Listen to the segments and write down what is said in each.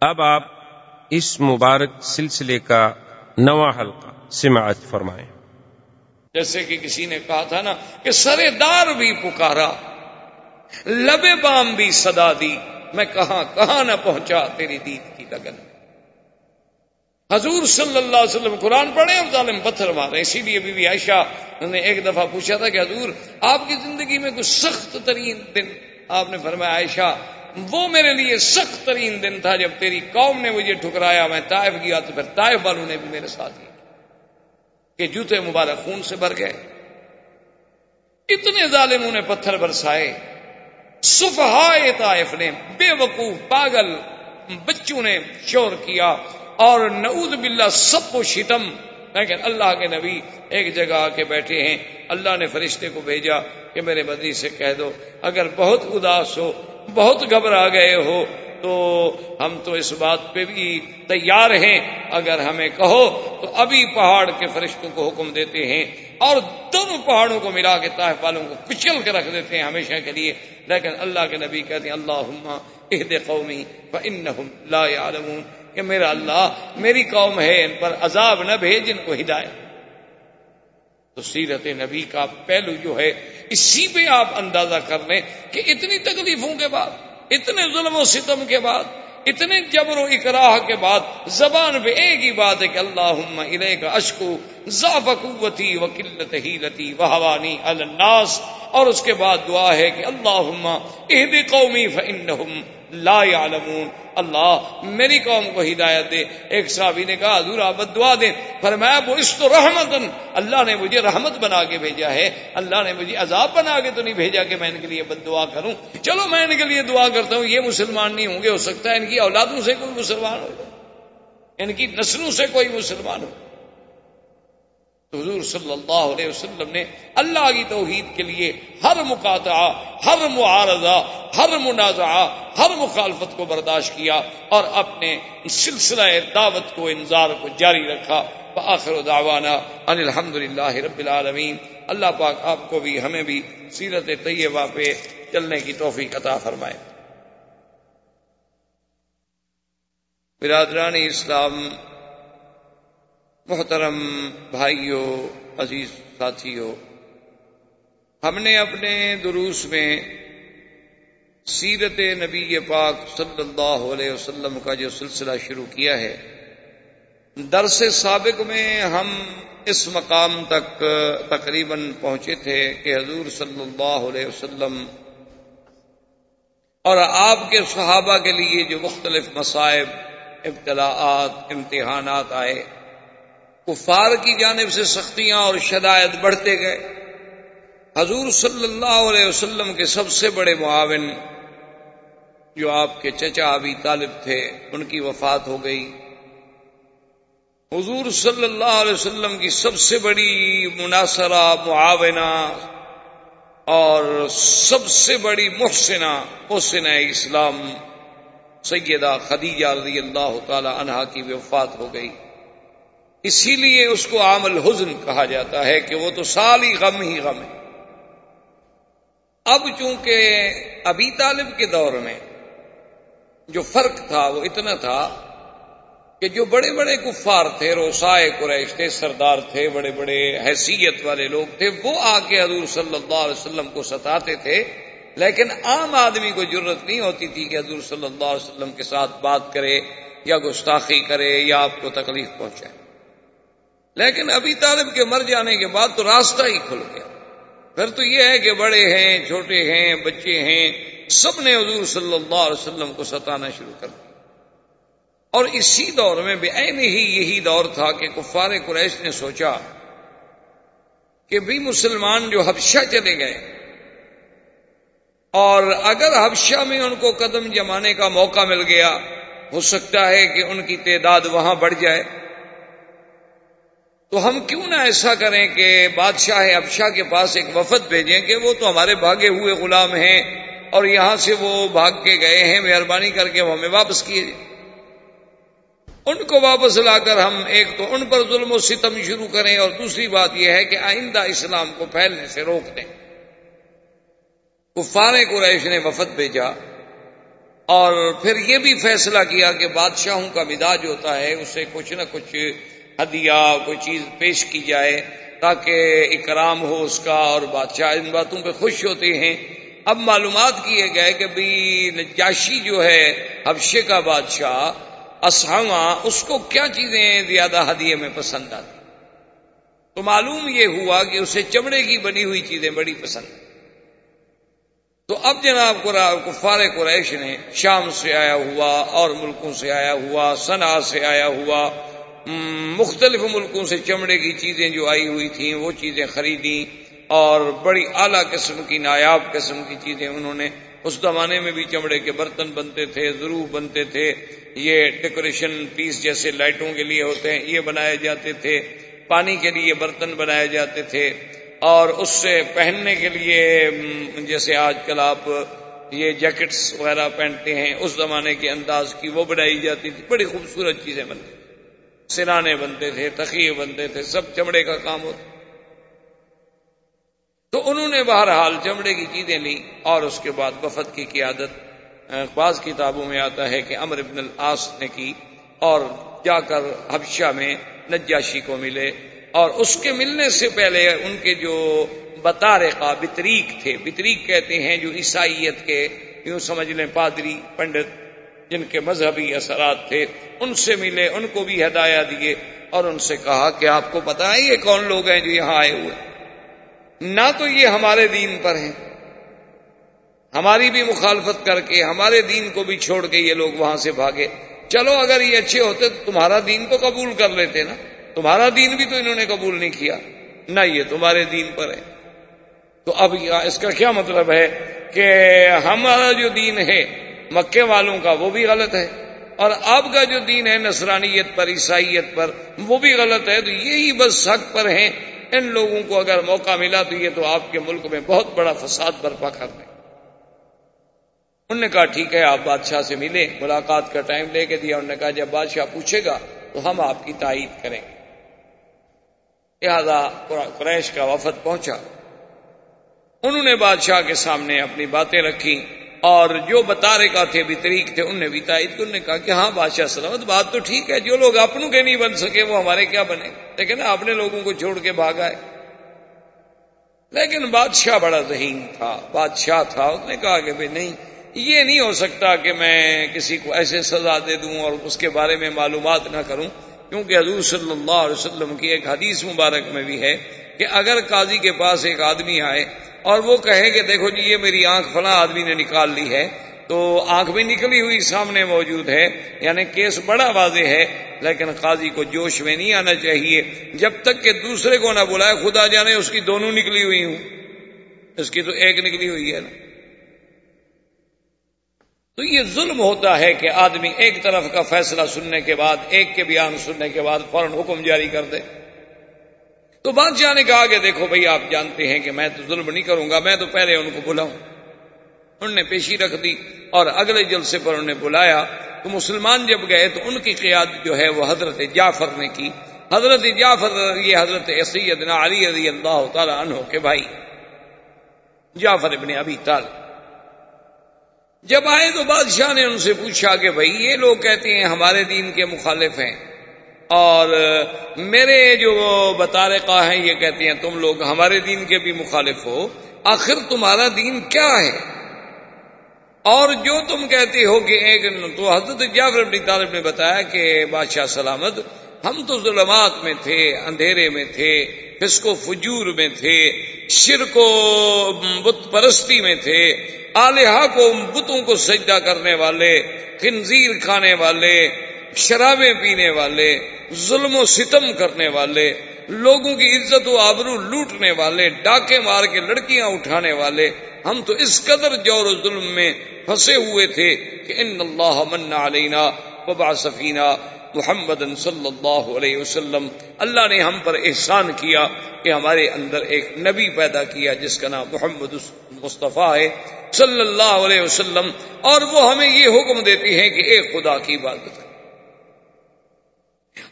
اب آپ اس مبارک سلسلے کا نواں حلقہ سماعت فرمائیں۔ جیسے کہ کسی نے کہا تھا نا کہ سرے دار بھی پکارا، لبے بام بھی صدا دی، میں کہاں کہاں نہ پہنچا تیری دید کی لگن۔ حضور صلی اللہ علیہ وسلم قرآن پڑھے اور ظالم پتھر مارے، اسی لیے بی بی عائشہ نے ایک دفعہ پوچھا تھا کہ حضور، آپ کی زندگی میں کچھ سخت ترین دن آپ نے فرمایا، عائشہ وہ میرے لیے سخت ترین دن تھا جب تیری قوم نے مجھے ٹھکرایا، میں طائف گیا تو پھر طائف والوں نے بھی میرے ساتھ کیا کہ جوتے مبارک خون سے بھر گئے۔ اتنے ظالموں نے پتھر برسائے۔ صفحائے طائف نے بے وقوف پاگل بچوں نے شور کیا اور نعوذ باللہ سب کو شتم، لیکن اللہ کے نبی ایک جگہ آ کے بیٹھے ہیں۔ اللہ نے فرشتے کو بھیجا کہ میرے بدی سے کہہ دو، اگر بہت اداس ہو بہت گھبرا گئے ہو تو ہم تو اس بات پہ بھی تیار ہیں۔ اگر ہمیں کہو تو ابھی پہاڑ کے فرشتوں کو حکم دیتے ہیں اور دونوں پہاڑوں کو ملا کے تاہ والوں کو کچل کے رکھ دیتے ہیں ہمیشہ کے لیے۔ لیکن اللہ کے نبی کہتے ہیں اللہ عہد قومی لا يعلمون کہ میرا اللہ میری قوم ہے، ان پر عذاب نہ بھیج، ان کو ہدایت۔ تو سیرت نبی کا پہلو جو ہے اسی پہ آپ اندازہ کر لیں کہ اتنی تکلیفوں کے بعد، اتنے ظلم و ستم کے بعد، اتنے جبر و اکراہ کے بعد، زبان پہ ایک ہی بات ہے کہ اللہ علیہ کا اشکو ذاف قوتی و قلت ہی لتی وحوانی الناس، اور اس کے بعد دعا ہے کہ اللہ اہد قومی فنحم لا يعلمون اللہ میری قوم کو ہدایت دے، ایک صحابی نے کہا، حضور آپ دعا دیں، فرمایا، وہ اس تو رحمت اللہ نے مجھے رحمت بنا کے بھیجا ہے، اللہ نے مجھے عذاب بنا کے تو نہیں بھیجا کہ میں ان کے لیے بد دعا کروں۔ چلو میں ان کے لیے دعا کرتا ہوں، یہ مسلمان نہیں ہوں گے، ہو سکتا ہے ان کی اولادوں سے کوئی مسلمان ہو، ان کی نسلوں سے کوئی مسلمان ہو۔ تو حضور صلی اللہ علیہ وسلم نے اللہ کی توحید کے لیے ہر مقاطعہ، ہر معارضہ، ہر منازعہ، ہر مخالفت کو برداشت کیا اور اپنے سلسلہ دعوت کو انظار کو جاری رکھا۔ بآخر دعوانا ان الحمد للہ رب العالمین۔ اللہ پاک آپ کو بھی، ہمیں بھی سیرت طیبہ پہ چلنے کی توفیق عطا فرمائے۔ برادران اسلام محترم بھائیوں عزیز ساتھیوں ہم نے اپنے دروس میں سیرت نبی پاک صلی اللہ علیہ وسلم کا جو سلسلہ شروع کیا ہے، درس سابق میں ہم اس مقام تک تقریباً پہنچے تھے کہ حضور صلی اللہ علیہ وسلم اور آپ کے صحابہ کے لیے جو مختلف مصائب، ابتلاعات، امتحانات آئے۔ کفار کی جانب سے سختیاں اور شدائد بڑھتے گئے۔ حضور صلی اللہ علیہ وسلم کے سب سے بڑے معاون جو آپ کے چچا ابھی طالب تھے، ان کی وفات ہو گئی۔ حضور صلی اللہ علیہ وسلم کی سب سے بڑی مناصرہ، معاونہ اور سب سے بڑی محسنہ محسن اسلام سیدہ خدیجہ رضی اللہ تعالی عنہا کی وفات ہو گئی۔ اسی لیے اس کو عام الحزن کہا جاتا ہے کہ وہ تو سال ہی غم ہی غم ہے۔ اب چونکہ ابھی طالب کے دور میں جو فرق تھا، وہ اتنا تھا کہ جو بڑے بڑے کفار تھے روسائے قریش تھے، سردار تھے، بڑے بڑے حیثیت والے لوگ تھے، وہ آ کے حضور صلی اللہ علیہ وسلم کو ستاتے تھے۔ لیکن عام آدمی کو ضرورت نہیں ہوتی تھی کہ حضور صلی اللہ علیہ وسلم کے ساتھ بات کرے یا گستاخی کرے یا آپ کو تکلیف پہنچائے۔ لیکن ابھی طالب کے مر جانے کے بعد تو راستہ ہی کھل گیا۔ پھر تو یہ ہے کہ بڑے ہیں، چھوٹے ہیں، بچے ہیں، سب نے حضور صلی اللہ علیہ وسلم کو ستانا شروع کر دیا۔ اور اسی دور میں بے ہی یہی دور تھا کہ کفار قریش نے سوچا کہ بھی مسلمان جو حبشہ چلے گئے، اور اگر حبشہ میں ان کو قدم جمانے کا موقع مل گیا، ہو سکتا ہے کہ ان کی تعداد وہاں بڑھ جائے۔ تو ہم کیوں نہ ایسا کریں کہ بادشاہ ابشاہ کے پاس ایک وفد بھیجیں کہ وہ تو ہمارے بھاگے ہوئے غلام ہیں اور یہاں سے وہ بھاگ کے گئے ہیں، مہربانی کر کے وہ ہمیں واپس کیے ان کو واپس لا کر ہم ایک تو ان پر ظلم و ستم شروع کریں اور دوسری بات یہ ہے کہ آئندہ اسلام کو پھیلنے سے روک دیں۔ کفار قریش نے وفد بھیجا اور پھر یہ بھی فیصلہ کیا کہ بادشاہوں کا مزاج ہوتا ہے، اسے کچھ نہ کچھ ہدیہ کوئی چیز پیش کی جائے تاکہ اکرام ہو اس کا اور بادشاہ ان باتوں پہ خوش ہوتے ہیں۔ اب معلومات کیے گئے کہ بھی نجاشی جو ہے، حبشے کا بادشاہ اسہما اس کو کیا چیزیں زیادہ ہدیے میں پسند آتی؟ تو معلوم یہ ہوا کہ اسے چمڑے کی بنی ہوئی چیزیں بڑی پسند۔ تو اب جناب کفار قریش نے شام سے آیا ہوا اور ملکوں سے آیا ہوا سنا سے آیا ہوا مختلف ملکوں سے چمڑے کی چیزیں جو آئی ہوئی تھیں، وہ چیزیں خریدی اور بڑی اعلیٰ قسم کی، نایاب قسم کی چیزیں انہوں نے اس زمانے میں بھی چمڑے کے برتن بنتے تھے، ضرور بنتے تھے۔ یہ ڈیکوریشن پیس جیسے لائٹوں کے لیے ہوتے ہیں، یہ بنائے جاتے تھے۔ پانی کے لیے برتن بنائے جاتے تھے۔ اور اس سے پہننے کے لیے جیسے آج کل آپ یہ جیکٹس وغیرہ پہنتے ہیں، اس زمانے کے انداز کی وہ بنائی جاتی تھی۔ بڑی خوبصورت چیزیں بنتی۔ سرانے بنتے تھے، تخیے بنتے تھے، سب چمڑے کا کام ہوتا۔ تو انہوں نے بہرحال چمڑے کی چیزیں لی اور اس کے بعد وفد کی قیادت بعض کتابوں میں آتا ہے کہ امر ابن العاص نے کی اور جا کر حبشہ میں نجاشی کو ملے۔ اور اس کے ملنے سے پہلے ان کے جو بطارے کا بطریق تھے، بطریق کہتے ہیں جو عیسائیت کے، یوں سمجھ لیں، پادری پنڈت جن کے مذہبی اثرات تھے، ان سے ملے، ان کو بھی ہدایہ دیے اور ان سے کہا کہ آپ کو پتا ہے یہ کون لوگ ہیں جو یہاں آئے ہوئے نہ تو یہ ہمارے دین پر ہیں۔ ہماری بھی مخالفت کر کے، ہمارے دین کو بھی چھوڑ کے یہ لوگ وہاں سے بھاگے۔ چلو، اگر یہ اچھے ہوتے تو تمہارا دین تو قبول کر لیتے نا۔ تمہارا دین بھی تو انہوں نے قبول نہیں کیا۔ نہ یہ تمہارے دین پر ہے۔ تو اب اس کا کیا مطلب ہے کہ ہمارا جو دین ہے مکے والوں کا وہ بھی غلط ہے اور اب کا جو دین ہے نصرانیت پر، عیسائیت پر، وہ بھی غلط ہے، تو یہی بس حق پر ہیں۔ ان لوگوں کو اگر موقع ملا تو یہ تو آپ کے ملک میں بہت بڑا فساد برپا کر دیں۔ انہوں نے کہا، ٹھیک ہے، آپ بادشاہ سے ملے ملاقات کا ٹائم لے کے دیا۔ انہوں نے کہا، جب بادشاہ پوچھے گا تو ہم آپ کی تائید کریں گے۔ لہذا قریش کا وفد پہنچا۔ انہوں نے بادشاہ کے سامنے اپنی باتیں رکھی اور جو بتارے کا تھے، بھی طریق تھے، انہوں نے بھی تائید انہوں نے کہا کہ ہاں بادشاہ سلامت، بات تو ٹھیک ہے، جو لوگ اپنوں کے نہیں بن سکے، وہ ہمارے کیا بنے؟ لیکن اپنے لوگوں کو چھوڑ کے بھاگا ہے لیکن بادشاہ بڑا ذہین تھا، بادشاہ تھا، اس نے کہا کہ بھائی نہیں، یہ نہیں ہو سکتا کہ میں کسی کو ایسے سزا دے دوں اور اس کے بارے میں معلومات نہ کروں۔ کیونکہ حضور صلی اللہ علیہ وسلم کی ایک حدیث مبارک میں بھی ہے کہ اگر قاضی کے پاس ایک آدمی آئے اور وہ کہے کہ دیکھو جی یہ میری آنکھ فلاں آدمی نے نکال لی ہے، تو آنکھ بھی نکلی ہوئی سامنے موجود ہے یعنی کیس بڑا واضح ہے، لیکن قاضی کو جوش میں نہیں آنا چاہیے۔ جب تک کہ دوسرے کو نہ بلائے، خدا جانے اس کی دونوں نکلی ہوئی ہوں۔ اس کی تو ایک نکلی ہوئی ہے۔ نا تو یہ ظلم ہوتا ہے کہ آدمی ایک طرف کا فیصلہ سننے کے بعد، ایک کے بیان سننے کے بعد فوراً حکم جاری کر دے۔ تو بادشاہ نے کہا کہ دیکھو بھائی، آپ جانتے ہیں کہ میں تو ظلم نہیں کروں گا، میں تو پہلے ان کو بلاؤں۔ انہوں نے پیشی رکھ دی اور اگلے جلسے پر انہوں نے بلایا۔ تو مسلمان جب گئے تو ان کی قیادت جو ہے وہ حضرت جعفر نے کی۔ حضرت جعفر یہ حضرت سیدنا علی رضی اللہ تعالیٰ عنہ کے بھائی، جعفر ابن ابھی تال جب آئے تو بادشاہ نے ان سے پوچھا کہ بھائی یہ لوگ کہتے ہیں ہمارے دین کے مخالف ہیں۔ اور میرے جو بطارقہ ہیں یہ کہتے ہیں تم لوگ ہمارے دین کے بھی مخالف ہو، آخر تمہارا دین کیا ہے؟ اور جو تم کہتے ہو کہ ایک تو حضرت جعفر ابن طالب نے بتایا کہ بادشاہ سلامت ہم تو ظلمات میں تھے، اندھیرے میں تھے، فسق و فجور میں تھے، شرک و بت پرستی میں تھے، آلیہ کو بتوں کو سجدہ کرنے والے، خنزیر کھانے والے، شرابیں پینے والے، ظلم و ستم کرنے والے، لوگوں کی عزت و آبرو لوٹنے والے، ڈاکے مار کے لڑکیاں اٹھانے والے، ہم تو اس قدر جور و ظلم میں پھنسے ہوئے تھے کہ ان اللہ من علینا وبا سفینہ محمد صلی اللہ علیہ وسلم، اللہ نے ہم پر احسان کیا کہ ہمارے اندر ایک نبی پیدا کیا جس کا نام محمد مصطفیٰ ہے، صلی اللہ علیہ وسلم، اور وہ ہمیں یہ حکم دیتی ہے کہ ایک خدا کی عبادت۔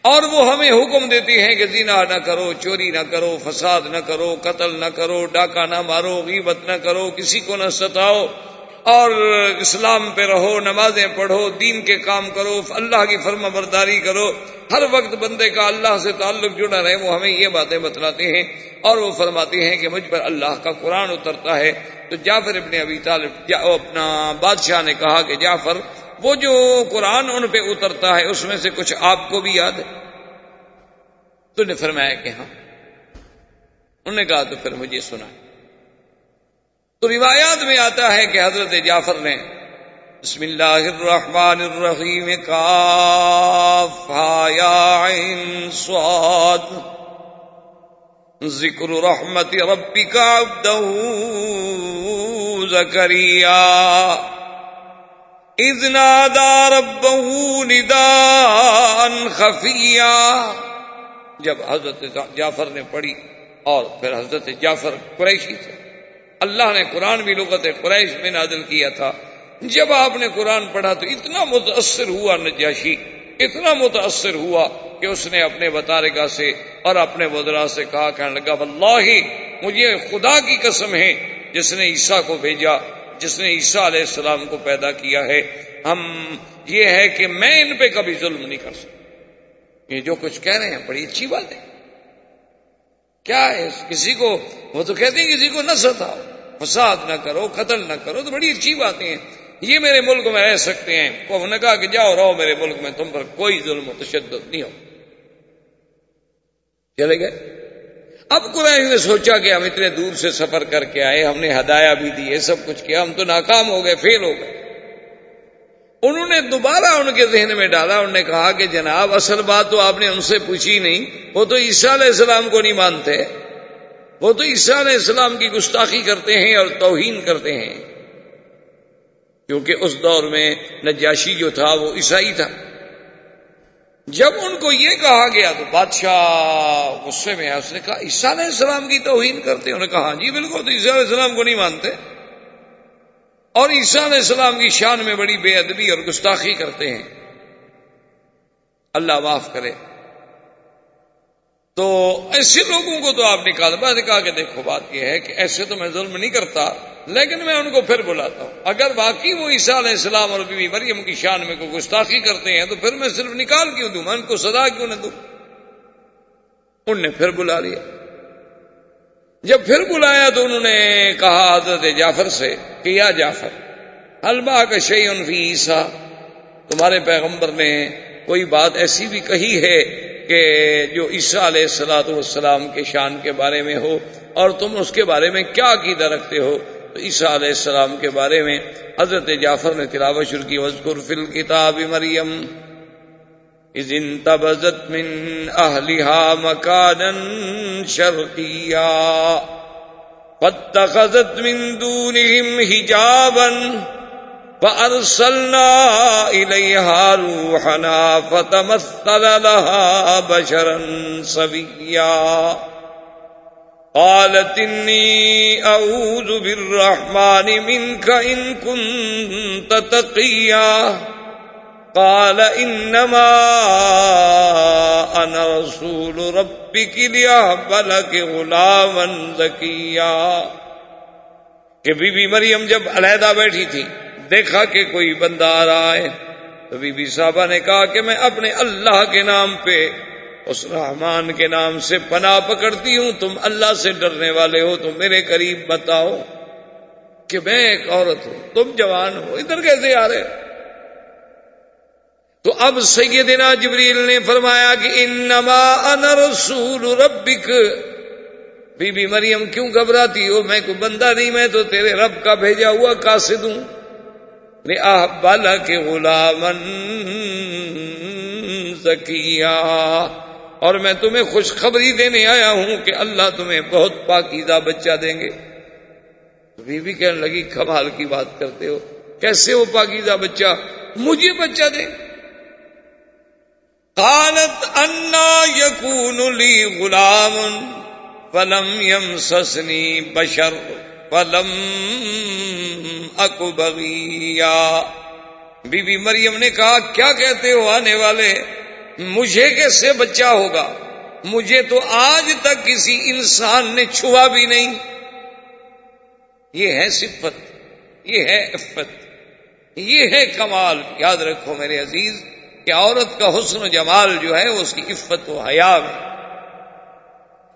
اور وہ ہمیں حکم دیتی ہیں کہ زنا نہ کرو، چوری نہ کرو، فساد نہ کرو، قتل نہ کرو، ڈاکہ نہ مارو، غیبت نہ کرو، کسی کو نہ ستاؤ۔ اور اسلام پہ رہو، نمازیں پڑھو، دین کے کام کرو، اللہ کی فرما برداری کرو۔ ہر وقت بندے کا اللہ سے تعلق جڑا رہے، وہ ہمیں یہ باتیں بتلاتے ہیں اور وہ فرماتے ہیں کہ مجھ پر اللہ کا قرآن اترتا ہے۔ تو جعفر ابن ابی طالب اپنا بادشاہ نے کہا کہ جعفر، وہ جو قرآن ان پہ اترتا ہے، اس میں سے کچھ آپ کو بھی یاد ہے؟ تو نے فرمایا کہ ہاں۔ انہوں نے کہا تو پھر مجھے سنا۔ تو روایات میں آتا ہے کہ حضرت جعفر نے بسم اللہ الرحمن الرحیم کاف یا عین صاد ذکر رحمت ربک عبدہ زکریا اذ نادا ربہ نداء خفیا جب حضرت جعفر نے پڑھی اور پھر حضرت جعفر قریشی تھے اللہ نے قرآن بھی لغت قریش میں نازل کیا تھا۔ جب آپ نے قرآن پڑھا تو اتنا متاثر ہوا نجاشی، اتنا متاثر ہوا کہ اس نے اپنے بطارگاہ سے اور اپنے بدرا سے کہا، کہنے لگا، واللہ، مجھے خدا کی قسم ہے، جس نے عیسیٰ کو بھیجا، جس نے عیسیٰ علیہ السلام کو پیدا کیا ہے۔ ہم، یہ ہے کہ میں ان پہ کبھی ظلم نہیں کر سکتا۔ یہ جو کچھ کہہ رہے ہیں، بڑی اچھی بات ہے۔ کیا ہے؟ کسی کو، وہ تو کہتے ہیں کسی کو نہ ستاؤ فساد نہ کرو، قتل نہ کرو، تو بڑی اچھی باتیں ہیں۔ یہ میرے ملک میں رہ سکتے ہیں۔ انہوں نے کہا کہ جاؤ، رہو میرے ملک میں، تم پر کوئی ظلم و تشدد نہیں ہو۔ چلے گئے۔ اب قرآن نے سوچا کہ ہم اتنے دور سے سفر کر کے آئے، ہم نے ہدایا بھی دی سب کچھ کیا، ہم تو ناکام ہو گئے، فیل ہو گئے۔ انہوں نے دوبارہ ان کے ذہن میں ڈالا انہوں نے کہا کہ جناب، اصل بات تو آپ نے ان سے پوچھی نہیں۔ وہ تو عیسیٰ علیہ السلام کو نہیں مانتے۔ وہ تو عیسیٰ علیہ السلام کی گستاخی کرتے ہیں اور توہین کرتے ہیں۔ کیونکہ اس دور میں نجاشی جو تھا وہ عیسائی تھا۔ جب ان کو یہ کہا گیا تو بادشاہ غصے میں اس نے کہا، عیسیٰ علیہ السلام کی توہین کرتے انہوں نے کہا ہاں جی بالکل تو عیسیٰ علیہ السلام کو نہیں مانتے۔ اور عیسیٰ علیہ السلام کی شان میں بڑی بے ادبی اور گستاخی کرتے ہیں۔ اللہ معاف کرے۔ تو ایسے لوگوں کو تو آپ نکال بات کہا کہ دیکھو، بات یہ ہے کہ ایسے تو میں ظلم نہیں کرتا، لیکن میں ان کو پھر بلاتا ہوں۔ اگر باقی وہ عیسیٰ علیہ السلام اور بیوی مریم کی شان میں کوئی گستاخی کرتے ہیں، تو پھر میں صرف نکال کیوں دوں؟ میں ان کو سزا کیوں نہ دوں؟ ان نے پھر بلا لیا۔ جب پھر بلایا تو انہوں نے کہا حضرت جعفر سے کہ یا جعفر حلبا کا شعی فی عیسا تمہارے پیغمبر نے کوئی بات ایسی بھی کہی ہے کہ جو عیسیٰ علیہ السلاۃ والسلام کے شان کے بارے میں ہو اور تم اس کے بارے میں کیا عقیدہ رکھتے ہو؟ تو عیسیٰ علیہ السلام کے بارے میں حضرت جعفر نے تلاوت شروع کی وزقر فل کتاب مریم من أهلها مكانا شرقيا فاتخذت من دونهم حجابا، فأرسلنا إليها روحنا فتمثل لها بشرا سويا قالت إني أعوذ بالرحمن منك إن كنت تقيا قال انما انا رسول ربك ليهب لك غلاما زكيا۔ کہ بی بی مریم جب علیحدہ بیٹھی تھی، دیکھا کہ کوئی بندہ آ رہا ہے، تو بی بی صاحبہ نے کہا کہ میں اپنے اللہ کے نام پہ، اس رحمان کے نام سے پناہ پکڑتی ہوں، تم اللہ سے ڈرنے والے ہو تو میرے قریب بتاؤ کہ میں ایک عورت ہوں، تم جوان ہو، ادھر کیسے آ رہے تو اب سیدنا جبریل نے فرمایا کہ انما انا رسول ربک۔ بی بی مریم کیوں گھبراتی ہو؟ میں کوئی بندہ نہیں، میں تو تیرے رب کا بھیجا ہوا کاسد ہوں۔ بالا کے غلامن زکیا اور میں تمہیں خوشخبری دینے آیا ہوں کہ اللہ تمہیں بہت پاکیزہ بچہ دیں گے۔ بی بی کہنے لگی، کمال کی بات کرتے ہو۔ کیسے وہ پاکیزہ بچہ؟ مجھے بچہ دیں۔ قالت انا یقون لی غلام پلم یم سسنی بشر پلم اکبیا بی بی مریم نے کہا، کیا کہتے ہو آنے والے؟ مجھے کیسے بچہ ہوگا؟ مجھے تو آج تک کسی انسان نے چھوا بھی نہیں۔ یہ ہے صفت، یہ ہے عفت، یہ ہے کمال۔ یاد رکھو میرے عزیز کہ عورت کا حسن و جمال جو ہے اس کی عفت و حیا میں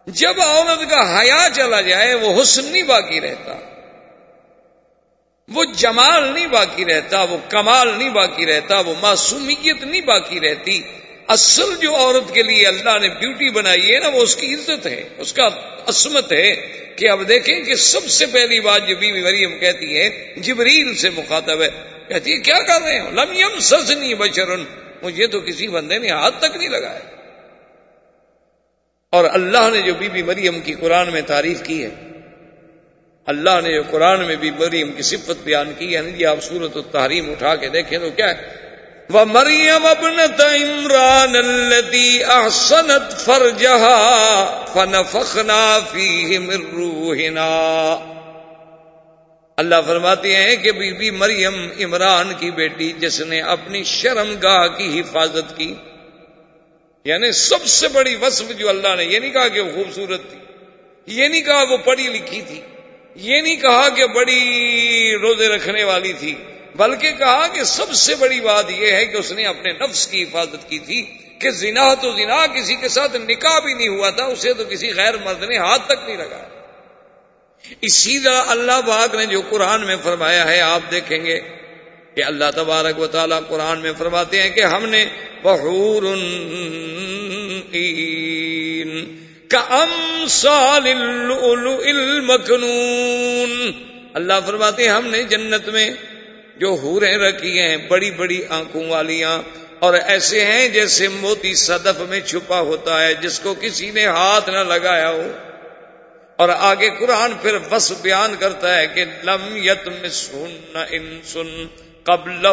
جب عورت کا حیا چلا جائے وہ حسن نہیں باقی رہتا، وہ جمال نہیں باقی رہتا، وہ کمال نہیں باقی رہتا، وہ معصومیت نہیں باقی رہتی۔ اصل جو عورت کے لیے اللہ نے بیوٹی بنائی ہے نا، وہ اس کی عزت ہے، اس کا عصمت ہے کہ اب دیکھیں کہ سب سے پہلی بات جو بیوی مریم کہتی ہے، جبریل سے مخاطب ہے، کہتی ہے، کیا کر رہے ہو؟ لمیم سزنی بشرن مجھے تو کسی بندے نے ہاتھ تک نہیں لگایا۔ اور اللہ نے جو بی بی مریم کی قرآن میں تعریف کی ہے، اللہ نے جو قرآن میں بھی مریم کی صفت بیان کی ہے یعنی جی آپ صورت و تحریم اٹھا کے دیکھیں تو کیا ہے؟ وہ مریم ابنت عمران الدی احسنت فرجہا فنفخنا فیہ من روحنا۔ اللہ فرماتے ہیں کہ بی بی مریم عمران کی بیٹی جس نے اپنی شرم گاہ کی حفاظت کی یعنی سب سے بڑی وصف جو اللہ نے، یہ نہیں کہا کہ وہ خوبصورت تھی، یہ نہیں کہا وہ پڑھی لکھی تھی، یہ نہیں کہا کہ بڑی روزے رکھنے والی تھی، بلکہ کہا کہ سب سے بڑی بات یہ ہے کہ اس نے اپنے نفس کی حفاظت کی تھی کہ زنا تو زنا، کسی کے ساتھ نکاح بھی نہیں ہوا تھا، اسے تو کسی غیر مرد نے ہاتھ تک نہیں لگایا۔ اسی طرح اللہ باغ نے جو قرآن میں فرمایا ہے، آپ دیکھیں گے کہ اللہ تبارک و تعالیٰ قرآن میں فرماتے ہیں کہ ہم نے بحور کا اللہ فرماتے ہیں، ہم نے جنت میں جو حوریں رکھی ہیں، بڑی بڑی آنکھوں والیاں، اور ایسے ہیں جیسے موتی صدف میں چھپا ہوتا ہے، جس کو کسی نے ہاتھ نہ لگایا ہو۔ اور آگے قرآن پھر بس بیان کرتا ہے کہ لم یت مسن ان سن قبل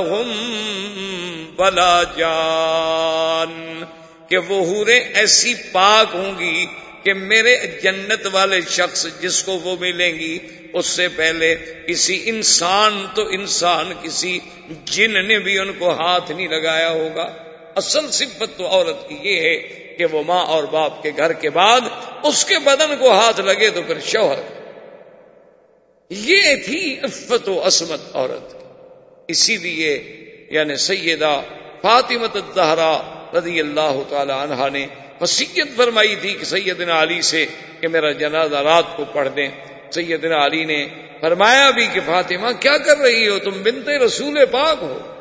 بلا جان، کہ وہ ہورے ایسی پاک ہوں گی کہ میرے جنت والے شخص جس کو وہ ملیں گی، اس سے پہلے کسی انسان تو انسان، کسی جن نے بھی ان کو ہاتھ نہیں لگایا ہوگا۔ اصل صفت تو عورت کی یہ ہے کہ وہ ماں اور باپ کے گھر کے بعد اس کے بدن کو ہاتھ لگے تو پھر شوہر۔ یہ تھی عفت و عصمت عورت۔ اسی لیے یعنی سیدہ فاطمت الزہرا رضی اللہ تعالی عنہا نے وسیعت فرمائی تھی کہ سیدنا علی سے کہ میرا جنازہ رات کو پڑھ دیں۔ سیدنا علی نے فرمایا بھی کہ فاطمہ، کیا کر رہی ہو؟ تم بنتے رسول پاک ہو۔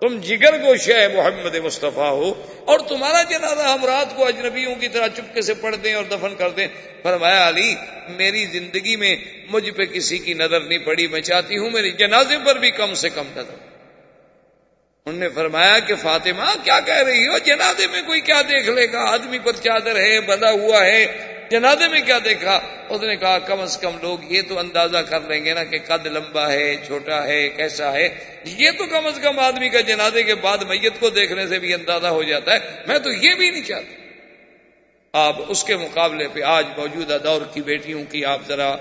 تم جگر کو شہ محمد مصطفیٰ ہو اور تمہارا جنازہ ہم رات کو اجنبیوں کی طرح چپکے سے پڑھ دیں اور دفن کر دیں۔ فرمایا علی، میری زندگی میں مجھ پہ کسی کی نظر نہیں پڑی، میں چاہتی ہوں میری جنازے پر بھی کم سے کم نظر۔ انہوں نے فرمایا کہ فاطمہ، کیا کہہ رہی ہو؟ جنازے میں کوئی کیا دیکھ لے گا؟ آدمی پر چادر ہے بدا ہوا ہے جنازے میں کیا دیکھا؟ اس نے کہا، کم از کم لوگ یہ تو اندازہ کر لیں گے نا کہ قد لمبا ہے، چھوٹا ہے، کیسا ہے۔ یہ تو کم از کم آدمی کا جنازے کے بعد میت کو دیکھنے سے بھی اندازہ ہو جاتا ہے۔ میں تو یہ بھی نہیں چاہتا۔ آپ اس کے مقابلے پہ آج موجودہ دور کی بیٹیوں کی آپ ذرا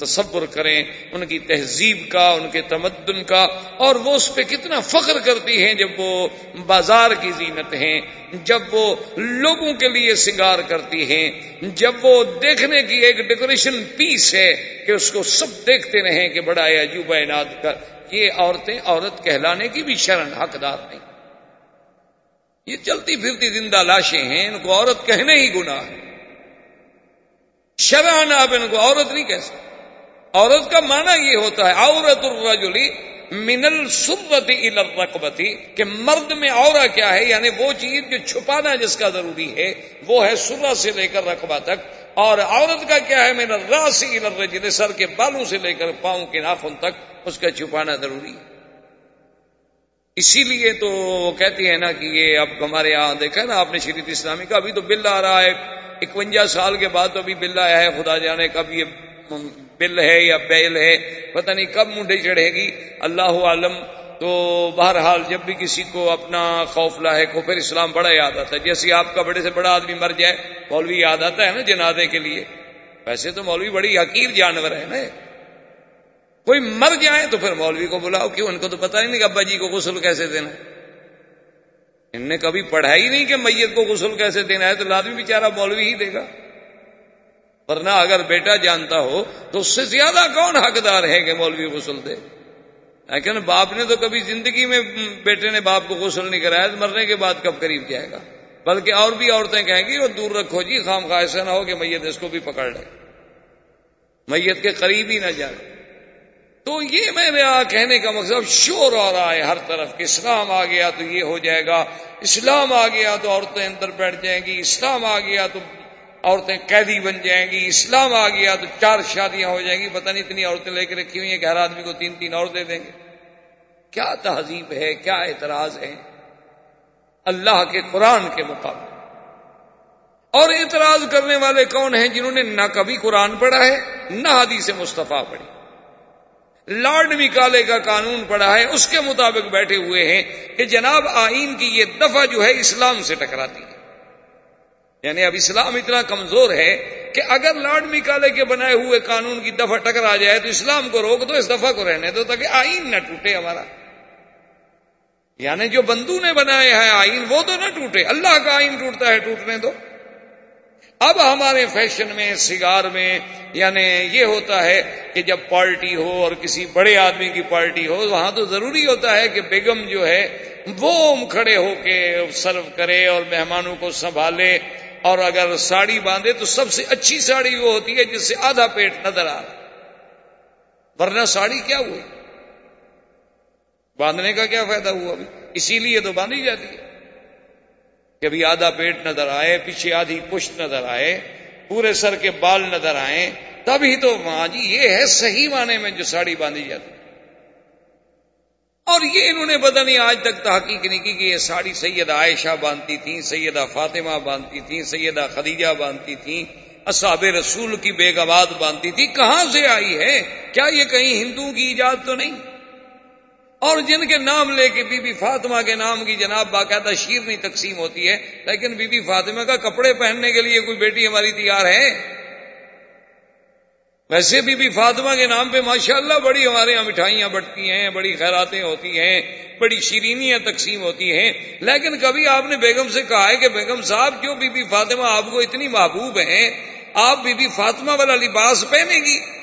تصور کریں، ان کی تہذیب کا، ان کے تمدن کا، اور وہ اس پہ کتنا فخر کرتی ہیں جب وہ بازار کی زینت ہیں، جب وہ لوگوں کے لیے سنگار کرتی ہیں، جب وہ دیکھنے کی ایک ڈیکوریشن پیس ہے کہ اس کو سب دیکھتے رہیں کہ بڑا عجوبہ عناد کر، یہ عورتیں عورت کہلانے کی بھی شرن، حقدار نہیں۔ یہ چلتی پھرتی زندہ لاشیں ہیں، ان کو عورت کہنے ہی گناہ ہے۔ شران آپ ان کو عورت نہیں کہہ سکتے عورت کا معنی یہ ہوتا ہے، عورت الرجلی من السرتی الرقبتی کہ مرد میں عورا کیا ہے یعنی وہ چیز جو چھپانا جس کا ضروری ہے، وہ ہے سرا سے لے کر رقبہ تک۔ اور عورت کا کیا ہے میرا راسی الرجل، سر کے بالوں سے لے کر پاؤں کے ناخن تک، اس کا چھپانا ضروری ہے۔ اسی لیے تو وہ کہتی ہے نا کہ یہ اب ہمارے یہاں دیکھا نا، آپ نے شریف اسلامی کا، ابھی تو بل آ رہا ہے۔ اکوجا سال کے بعد تو ابھی بل آیا ہے، خدا جانے کب یہ بل ہے یا بیل ہے، پتہ نہیں کب منڈے چڑھے گی۔ اللہ عالم تو بہرحال جب بھی کسی کو اپنا خوف لاحق ہو، پھر اسلام بڑا یاد آتا ہے۔ جیسے آپ کا بڑے سے بڑا آدمی مر جائے، مولوی یاد آتا ہے نا جنازے کے لیے۔ ویسے تو مولوی بڑی حقیر جانور ہے نا۔ کوئی مر جائے تو پھر مولوی کو بلاؤ، کیوں؟ ان کو تو پتا نہیں کہ ابا جی کو غسل کیسے دینا ان نے کبھی پڑھا ہی نہیں کہ میت کو غسل کیسے دینا ہے تو لازمی بیچارہ مولوی ہی دے گا۔ ورنہ اگر بیٹا جانتا ہو تو اس سے زیادہ کون حقدار ہے کہ مولوی غسل دے؟ لیکن باپ نے تو کبھی زندگی میں بیٹے نے باپ کو غسل نہیں کرایا، مرنے کے بعد کب قریب جائے گا؟ بلکہ اور بھی عورتیں کہیں گی وہ دور رکھو جی خام خواہ ایسا نہ ہو کہ میت اس کو بھی پکڑ لے۔ میت کے قریب ہی نہ جائے۔ تو یہ میرے کہنے کا مقصد شور آ رہا ہے ہر طرف کہ اسلام آ گیا تو یہ ہو جائے گا، اسلام آ گیا تو عورتیں اندر بیٹھ جائیں گی، اسلام آ گیا تو عورتیں قیدی بن جائیں گی، اسلام آ گیا تو چار شادیاں ہو جائیں گی، پتہ نہیں اتنی عورتیں لے کے رکھی ہوئی ہیں کہ ہر آدمی کو تین تین اور دے دیں گے۔ کیا تہذیب ہے، کیا اعتراض ہے؟ اللہ کے قرآن کے مقابلے اور اعتراض کرنے والے کون ہیں جنہوں نے نہ کبھی قرآن پڑھا ہے، نہ حدیث مصطفیٰ پڑھی۔ لارڈ نکالے کا قانون پڑھا ہے، اس کے مطابق بیٹھے ہوئے ہیں کہ جناب آئین کی یہ دفعہ جو ہے اسلام سے ٹکراتی ہے۔ یعنی اب اسلام اتنا کمزور ہے کہ اگر لارڈ مکالے کے بنائے ہوئے قانون کی دفعہ ٹکرا جائے تو اسلام کو روک دو، اس دفعہ کو رہنے دو تاکہ آئین نہ ٹوٹے ہمارا۔ یعنی جو بندو نے بنایا ہے آئین، وہ تو نہ ٹوٹے، اللہ کا آئین ٹوٹتا ہے، ٹوٹنے دو۔ اب ہمارے فیشن میں، سگار میں یعنی یہ ہوتا ہے کہ جب پارٹی ہو اور کسی بڑے آدمی کی پارٹی ہو، وہاں تو ضروری ہوتا ہے کہ بیگم جو ہے، وہ کھڑے ہو کے سرو کرے اور مہمانوں کو سنبھالے اور اگر ساڑی باندھے تو سب سے اچھی ساڑی وہ ہوتی ہے جس سے آدھا پیٹ نظر آ رہا ورنہ ساڑی کیا ہوئی؟ باندھنے کا کیا فائدہ ہوا ابھی؟ اسی لیے تو باندھی جاتی ہے۔ کہ ابھی آدھا پیٹ نظر آئے، پیچھے آدھی پشت نظر آئے، پورے سر کے بال نظر آئے، تبھی تو ماں جی یہ ہے صحیح معنی میں جو ساڑی باندھی جاتی۔ اور یہ انہوں نے پتہ نہیں آج تک تحقیق نہیں کی کہ یہ ساڑی سیدہ عائشہ باندھتی تھیں سیدہ فاطمہ باندھتی تھیں سیدہ خدیجہ باندھتی تھیں اصحاب رسول کی بیگمات باندھتی تھی، کہاں سے آئی ہے؟ کیا یہ کہیں ہندوؤں کی ایجاد تو نہیں؟ اور جن کے نام لے کے بی بی فاطمہ کے نام کی جناب باقاعدہ شیرنی تقسیم ہوتی ہے، لیکن بی بی فاطمہ کا کپڑے پہننے کے لیے کوئی بیٹی ہماری تیار ہے؟ ویسے بی بی فاطمہ کے نام پہ ماشاءاللہ بڑی ہمارے یہاں مٹھائیاں بٹتی ہیں، بڑی خیراتیں ہوتی ہیں، بڑی شیرینیاں تقسیم ہوتی ہیں۔ لیکن کبھی آپ نے بیگم سے کہا ہے کہ بیگم صاحب، کیوں بی بی فاطمہ آپ کو اتنی محبوب ہیں؟ آپ بی بی فاطمہ والا لباس پہنے گی؟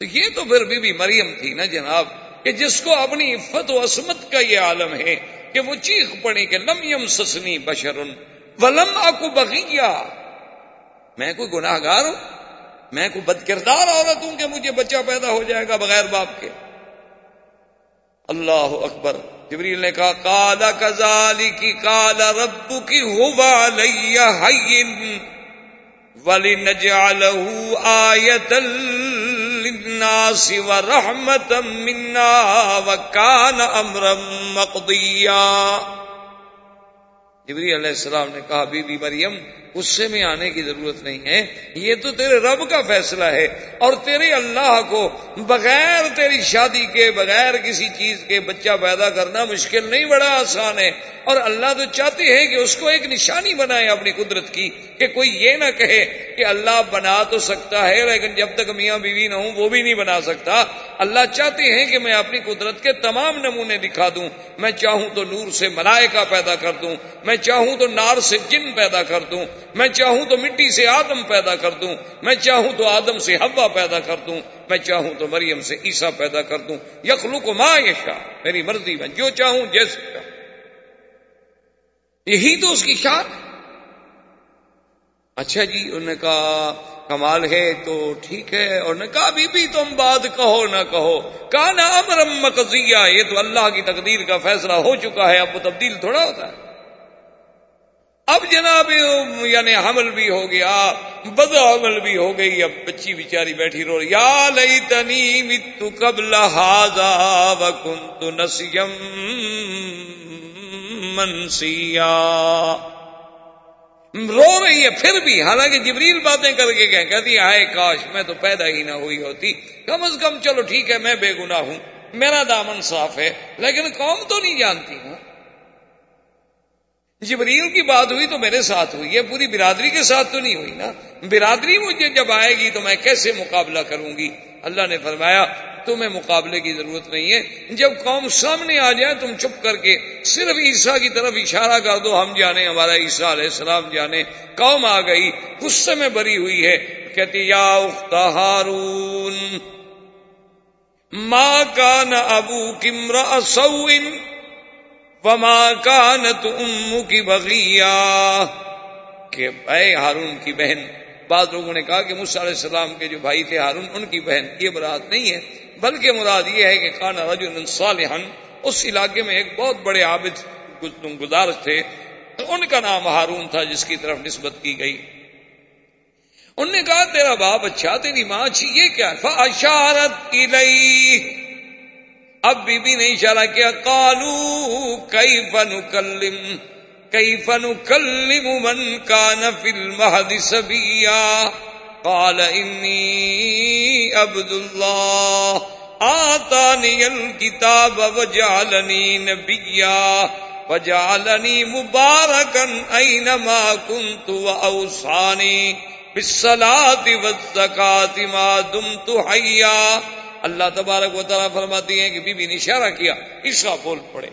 تو یہ تو پھر بی بی مریم تھی نا جناب، کہ جس کو اپنی عفت و عصمت کا یہ عالم ہے کہ وہ چیخ پڑی کہ لم یم سسنی بشرن ولم آکو بغیا میں کوئی گناہ گار ہوں؟ میں کوئی بد کردار عورت ہوں کہ مجھے بچہ پیدا ہو جائے گا بغیر باپ کے؟ اللہ اکبر۔ جبریل نے کہا کالا کزالی کی کالا ربو کی ہوا لیا ولی نجال آیت للناس ورحمة منا وكان أمرا مقضيا. جبری علیہ السلام نے کہا بی بی مریم غصے میں آنے کی ضرورت نہیں ہے۔ یہ تو تیرے رب کا فیصلہ ہے اور تیرے اللہ کو بغیر تیری شادی کے، بغیر کسی چیز کے بچہ پیدا کرنا مشکل نہیں، بڑا آسان ہے۔ اور اللہ تو چاہتے ہیں کہ اس کو ایک نشانی بنائے اپنی قدرت کی، کہ کوئی یہ نہ کہے کہ اللہ بنا تو سکتا ہے، لیکن جب تک میاں بیوی نہ ہوں وہ بھی نہیں بنا سکتا۔ اللہ چاہتے ہیں کہ میں اپنی قدرت کے تمام نمونے دکھا دوں۔ میں چاہوں تو نور سے ملائکہ پیدا کر دوں۔ میں چاہوں تو نار سے جن پیدا کر دوں۔ میں چاہوں تو مٹی سے آدم پیدا کر دوں میں چاہوں تو آدم سے ہوا پیدا کر دوں میں چاہوں تو مریم سے عیسا پیدا کر دوں۔ یخلو کو ماں یشا میری مرضی میں جو چاہوں جیسے چاہوں۔ یہی تو اس کی شان۔ اچھا جی انہوں نے کہا کمال ہے تو ٹھیک ہے۔ اور نے کہا بھی, بھی تم بات کہو نہ کہو۔ کہا نا امرم مقضیہ یہ تو اللہ کی تقدیر کا فیصلہ ہو چکا ہے اب وہ تبدیل تھوڑا ہوتا ہے۔ اب جناب یعنی حمل بھی ہو گیا بد عمل بھی ہو گئی، اب بچی بیچاری بیٹھی رو، یا لئی تنی متو قبل ہاضا وکنت نسیم منسیا۔ رو رہی ہے، پھر بھی، حالانکہ جبریل باتیں کر کے کہتی آئے کاش، میں تو پیدا ہی نہ ہوئی ہوتی۔ کم از کم، چلو ٹھیک ہے، میں بے گناہ ہوں، میرا دامن صاف ہے، لیکن قوم تو نہیں جانتی ہوں۔ جبریل کی بات ہوئی تو میرے ساتھ ہوئی ہے، پوری برادری کے ساتھ تو نہیں ہوئی نا۔ برادری مجھے جب آئے گی تو میں کیسے مقابلہ کروں گی؟ اللہ نے فرمایا، تمہیں مقابلے کی ضرورت نہیں ہے۔ جب قوم سامنے آ جائے تم چپ کر کے صرف عیسیٰ کی طرف اشارہ کر دو، ہم جانے ہمارا عیسیٰ علیہ السلام جانے۔ قوم آ گئی، غصے میں بری ہوئی ہے۔ کہتی، یا اخت ہارون ماں کا نہ ابو کمرا سوئن وما کانت امو کی بغیا کہ اے ہارون کی بہن، بعض لوگوں نے کہا کہ علیہ السلام کے جو بھائی تھے ہارون، ان کی بہن، یہ مراد نہیں ہے، بلکہ مراد یہ ہے کہ کانا رجل صالحن اس علاقے میں ایک بہت بڑے عابد گزار تھے، ان کا نام ہارون تھا جس کی طرف نسبت کی گئی۔ انہوں نے کہا، تیرا باپ اچھا تیری ماں اچھی، یہ کیا فاشارت الیہ اب بی بی نے اشارہ کیا کالو کئی فن کلم کئی فن کلم من کا نفل مہد سبیا کال انی عبد اللہ، آتانی الکتاب وجعلنی نبیا، وجعلنی مبارکن اینما کنت و اوسانی بالصلاة والزکاة ما دمت حیا۔ اللہ تبارک و تعالیٰ فرماتی ہیں کہ بی بی نے اشارہ کیا عشا بول پڑے۔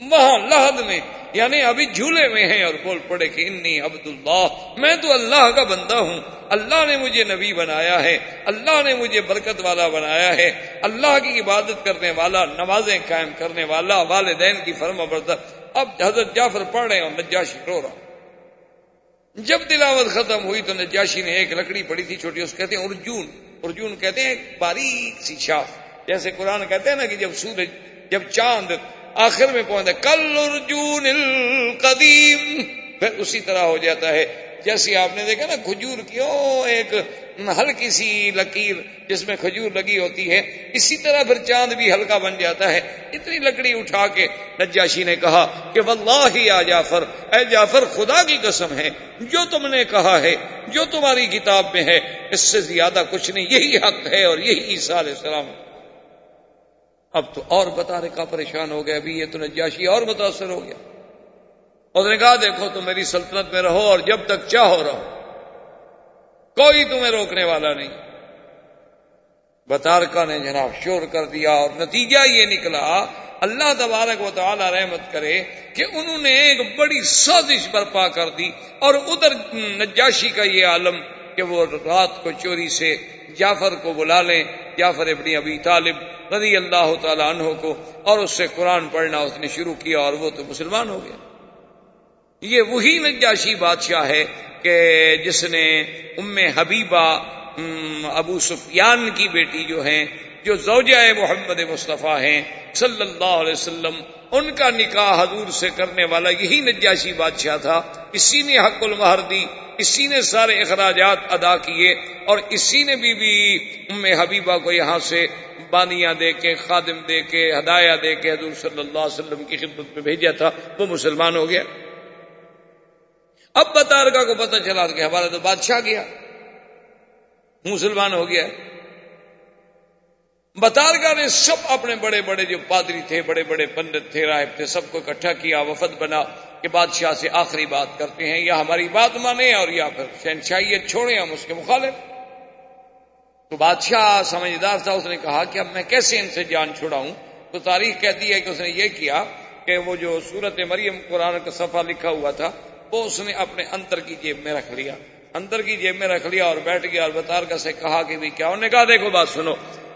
وہاں لہد میں یعنی ابھی جھولے میں ہیں اور بول پڑے کہ انی عبد اللہ میں تو اللہ کا بندہ ہوں۔ اللہ نے مجھے نبی بنایا ہے، اللہ نے مجھے برکت والا بنایا ہے۔ اللہ کی عبادت کرنے والا، نمازیں قائم کرنے والا، والدین کی فرما بردہ۔ اب حضرت جعفر پڑھ رہے ہیں اور نجاشی رو رہا۔ جب تلاوت ختم ہوئی تو نجاشی نے ایک لکڑی پڑی تھی چھوٹی، اس کہتے ہیں ارجون۔ ارجون کہتے ہیں باریک سی شاخ جیسے قرآن کہتے ہیں نا کہ جب سورج، جب چاند آخر میں پہنچتا کل ارجون القدیم، پھر اسی طرح ہو جاتا ہے۔ جیسے آپ نے دیکھا نا، کھجور کی ایک ہلکی سی لکیر جس میں کھجور لگی ہوتی ہے۔ اسی طرح پھر چاند بھی ہلکا بن جاتا ہے۔ اتنی لکڑی اٹھا کے نجاشی نے کہا کہ واللہ ہی آ جعفر، اے جعفر، خدا کی قسم ہے، جو تم نے کہا ہے، جو تمہاری کتاب میں ہے، اس سے زیادہ کچھ نہیں۔ یہی حق ہے اور یہی عیسیٰ علیہ السلام۔ اب تو اور بتا رہے کا پریشان ہو گیا ابھی یہ تو نجاشی اور متاثر ہو گیا۔ اس نے کہا، دیکھو، تم میری سلطنت میں رہو اور جب تک چاہو رہو۔ کوئی تمہیں روکنے والا نہیں۔ بتارکا نے جناب شور کر دیا اور نتیجہ یہ نکلا، اللہ تبارک و تعالی رحمت کرے کہ انہوں نے ایک بڑی سازش برپا کر دی اور ادھر نجاشی کا یہ عالم کہ وہ رات کو چوری سے جعفر کو بلا لیں، جعفر ابنی ابی طالب رضی اللہ تعالی عنہ کو اور اس سے قرآن پڑھنا اس نے شروع کیا اور وہ تو مسلمان ہو گیا۔ یہ وہی نجاشی بادشاہ ہے کہ جس نے ام حبیبہ ابو سفیان کی بیٹی جو ہیں، جو زوجہ محمد مصطفیٰ ہیں، صلی اللہ علیہ وسلم، ان کا نکاح حضور سے کرنے والا یہی نجاشی بادشاہ تھا۔ اسی نے حق المہر دی، اسی نے سارے اخراجات ادا کیے اور اسی نے بھی بھی ام حبیبہ کو یہاں سے بانیاں دے کے، خادم دے کے، ہدایہ دے کے حضور صلی اللہ علیہ وسلم کی خدمت میں بھیجا تھا۔ وہ مسلمان ہو گیا۔ اب بتارکا کو پتہ چلا کہ ہمارا تو بادشاہ گیا۔ مسلمان ہو گیا۔ بتارگا نے سب اپنے بڑے بڑے جو پادری تھے، بڑے بڑے پنڈت تھے، راہب تھے، سب کو اکٹھا کیا، وفد بنا کہ بادشاہ سے آخری بات کرتے ہیں، یا ہماری بات مانے اور یا پھر شہنشاہیت چھوڑیں، ہم اس کے مخالف۔ تو بادشاہ سمجھدار تھا، اس نے کہا کہ اب میں کیسے ان سے جان چھوڑاؤں تو تاریخ کہتی ہے کہ اس نے یہ کیا کہ وہ جو سورت مریم قرآن کا صفحہ لکھا ہوا تھا وہ اس نے اپنے انتر کی جیب میں رکھ لیا۔ اندر کی جیب میں رکھ لیا اور بیٹھ گیا۔ اور بتارکا سے کہا کہ بھی کیا؟ انہوں نے کہا، دیکھو بات سنو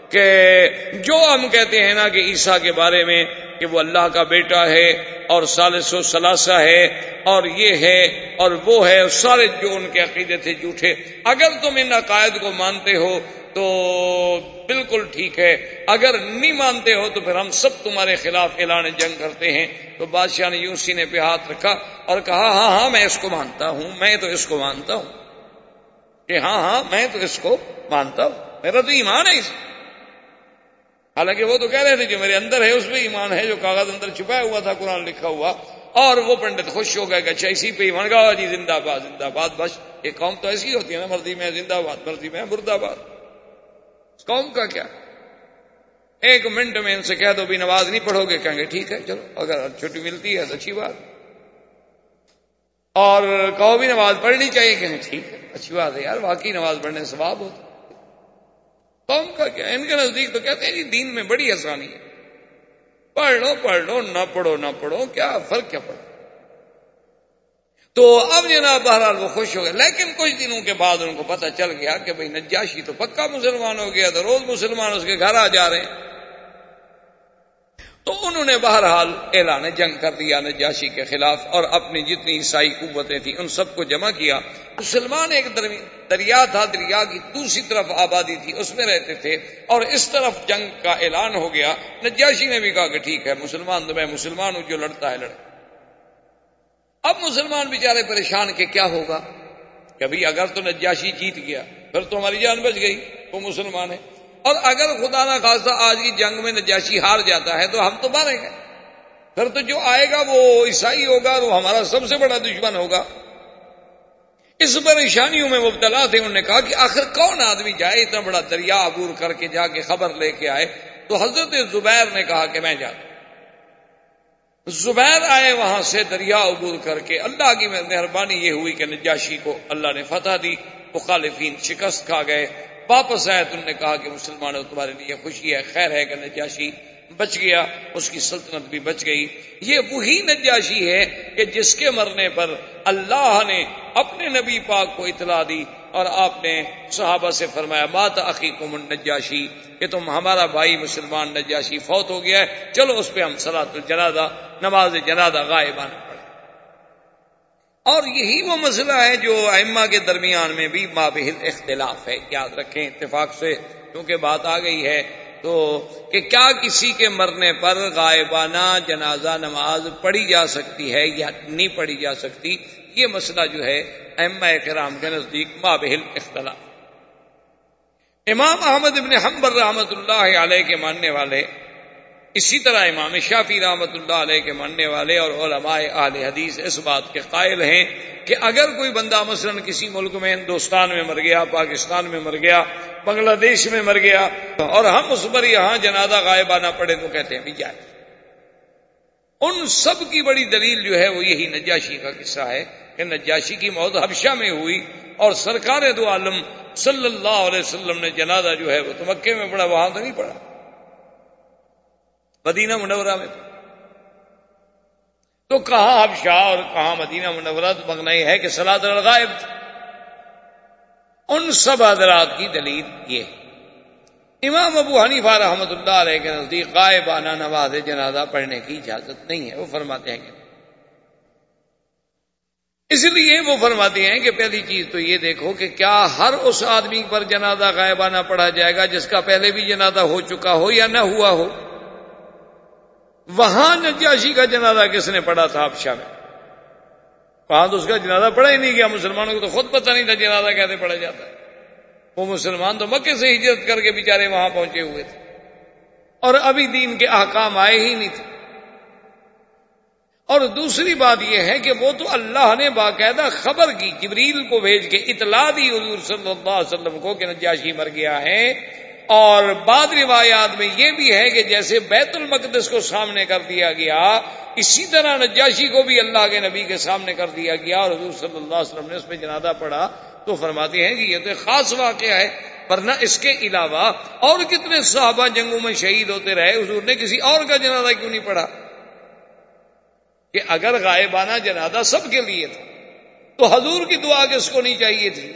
کہ جو ہم کہتے ہیں نا کہ عیسیٰ کے بارے میں کہ وہ اللہ کا بیٹا ہے اور سالس و سلاسا ہے اور یہ ہے اور وہ ہے سارے جو ان کے عقیدے تھے جھوٹے۔ اگر تم ان عقائد کو مانتے ہو تو بالکل ٹھیک ہے۔ اگر نہیں مانتے ہو تو پھر ہم سب تمہارے خلاف اعلان جنگ کرتے ہیں۔ تو بادشاہ نے یوں سینے پہ ہاتھ رکھا اور کہا ہاں ہاں میں اس کو مانتا ہوں، میں تو اس کو مانتا ہوں۔ کہ ہاں ہاں میں تو اس کو مانتا ہوں۔ میرا تو ایمان ہے اس۔ حالانکہ وہ تو کہہ رہے تھے جو میرے اندر ہے، اس میں ایمان ہے، جو کاغذ اندر چھپایا ہوا تھا، قرآن لکھا ہوا۔ اور وہ پنڈت خوش ہو گئے کہ اچھا اسی پہ ایمان گا۔ جی زندہ باد زندہ باد بس، یہ قوم تو ایسی ہوتی ہے نا، مرضی میں زندہ باد مرضی میں مرد آباد قوم کا کیا؟ ایک منٹ میں ان سے کہہ دو بھی نماز نہیں پڑھو گے، کہیں گے ٹھیک ہے، چلو، اگر چھٹی ملتی ہے تو اچھی بات۔ اور کہو بھی نماز پڑھنی چاہیے کہ ٹھیک ہے، اچھی بات ہے یار، واقعی نماز پڑھنے سے ثواب ہوتا قوم کا کیا؟ ان کے نزدیک تو کہتے ہیں جی دین میں بڑی آسانی ہے۔ پڑھ لو پڑھ لو نہ پڑھو نہ پڑھو، کیا فرق، کیا پڑھو تو اب جناب بہرحال وہ خوش ہو گئے۔ لیکن کچھ دنوں کے بعد ان کو پتہ چل گیا کہ بھائی نجاشی تو پکا مسلمان ہو گیا، تو روز مسلمان اس کے گھر آ جا رہے ہیں۔ تو انہوں نے بہرحال اعلان جنگ کر دیا نجاشی کے خلاف اور اپنی جتنی عیسائی قوتیں تھیں، ان سب کو جمع کیا۔ مسلمان ایک دریا تھا، دریا کی دوسری طرف آبادی تھی، اس میں رہتے تھے۔ اور اس طرف جنگ کا اعلان ہو گیا۔ نجاشی نے بھی کہا کہ ٹھیک ہے، مسلمان تو میں مسلمان ہوں، جو لڑتا ہے لڑے۔ اب مسلمان بیچارے پریشان کہ کیا ہوگا؟ کبھی اگر تو نجاشی جیت گیا، پھر تو ہماری جان بچ گئی، وہ مسلمان ہے اور اگر خدا نہ خاصہ آج کی جنگ میں نجاشی ہار جاتا ہے تو ہم تو ماریں گے۔ پھر تو جو آئے گا وہ عیسائی ہوگا وہ ہمارا سب سے بڑا دشمن ہوگا۔ اس پریشانیوں میں مبتلا تھے، انہوں نے کہا کہ آخر کون آدمی جائے، اتنا بڑا دریا عبور کر کے جا کے خبر لے کے آئے۔ تو حضرت زبیر نے کہا کہ میں جاتا زبیر آئے وہاں سے دریا عبور کر کے اللہ کی مہربانی یہ ہوئی کہ نجاشی کو اللہ نے فتح دی، مخالفین شکست کھا گئے۔ واپس آئے تو نے کہا کہ مسلمانوں، تمہارے لیے خوشی ہے، خیر ہے کہ نجاشی بچ گیا، اس کی سلطنت بھی بچ گئی۔ یہ وہی نجاشی ہے کہ جس کے مرنے پر اللہ نے اپنے نبی پاک کو اطلاع دی۔ اور آپ نے صحابہ سے فرمایا مات عقیق نجاشی کہ تم ہمارا بھائی مسلمان نجاشی فوت ہو گیا ہے، چلو اس پہ ہم سلاۃ الجنازہ، نماز جنازہ غائبان اور یہی وہ مسئلہ ہے جو ائمہ کے درمیان میں بھی مابحل اختلاف ہے۔ یاد رکھیں اتفاق سے کیونکہ بات آ گئی ہے تو کہ کیا کسی کے مرنے پر غائبانہ جنازہ نماز پڑھی جا سکتی ہے یا نہیں پڑھی جا سکتی یہ مسئلہ جو ہے ائمہ کرام کے نزدیک مابحل اختلاف۔ امام احمد ابن حمبر رحمت اللہ علیہ کے ماننے والے، اسی طرح امام شافی رحمۃ اللہ علیہ کے ماننے والے اور علماء اہل حدیث اس بات کے قائل ہیں کہ اگر کوئی بندہ مثلا کسی ملک میں، ہندوستان میں مر گیا، پاکستان میں مر گیا، بنگلہ دیش میں مر گیا، اور ہم اس پر یہاں جنازہ غائبانہ پڑے تو کہتے ہیں بھی جائے ان سب کی بڑی دلیل جو ہے وہ یہی نجاشی کا قصہ ہے کہ نجاشی کی موت حبشہ میں ہوئی اور سرکار دو عالم صلی اللہ علیہ وسلم نے جنازہ جو ہے وہ تو مکے میں پڑا، وہاں تو نہیں پڑا۔ مدینہ منورہ میں۔ تو کہاں اب شاہ اور کہاں مدینہ منورہ تو مگنا ہے کہ سلاد الغائب ان سب حضرات کی دلیل یہ ہے۔ امام ابو حنیفہ رحمۃ اللہ علیہ کے نزدیک غائبانہ نواز جنازہ پڑھنے کی اجازت نہیں ہے۔ وہ فرماتے ہیں کہ اس لیے وہ فرماتے ہیں کہ پہلی چیز تو یہ دیکھو کہ کیا ہر اس آدمی پر جنازہ غائبانہ پڑھا جائے گا جس کا پہلے بھی جنازہ ہو چکا ہو یا نہ ہوا ہو۔ وہاں نجاشی کا جنازہ کس نے پڑھا تھا آپشا میں؟ وہاں تو اس کا جنازہ پڑھا ہی نہیں گیا، مسلمانوں کو تو خود پتہ نہیں تھا جنازہ کیسے پڑھا جاتا ہے۔ وہ مسلمان تو مکے سے ہجرت کر کے بیچارے وہاں پہنچے ہوئے تھے۔ اور ابھی دین کے احکام آئے ہی نہیں تھے۔ اور دوسری بات یہ ہے کہ وہ تو اللہ نے باقاعدہ خبر کی، جبریل کو بھیج کے اطلاع دی حضور صلی اللہ علیہ وسلم کو کہ نجاشی مر گیا ہے۔ اور بعد روایات میں یہ بھی ہے کہ جیسے بیت المقدس کو سامنے کر دیا گیا، اسی طرح نجاشی کو بھی اللہ کے نبی کے سامنے کر دیا گیا اور حضور صلی اللہ علیہ وسلم نے اس میں جنازہ پڑھا۔ تو فرماتے ہیں کہ یہ تو خاص واقعہ ہے ورنہ اس کے علاوہ اور کتنے صحابہ جنگوں میں شہید ہوتے رہے، حضور نے کسی اور کا جنازہ کیوں نہیں پڑھا؟ کہ اگر غائبانہ جنازہ سب کے لیے تھا، تو حضور کی دعا کس کو نہیں چاہیے تھی؟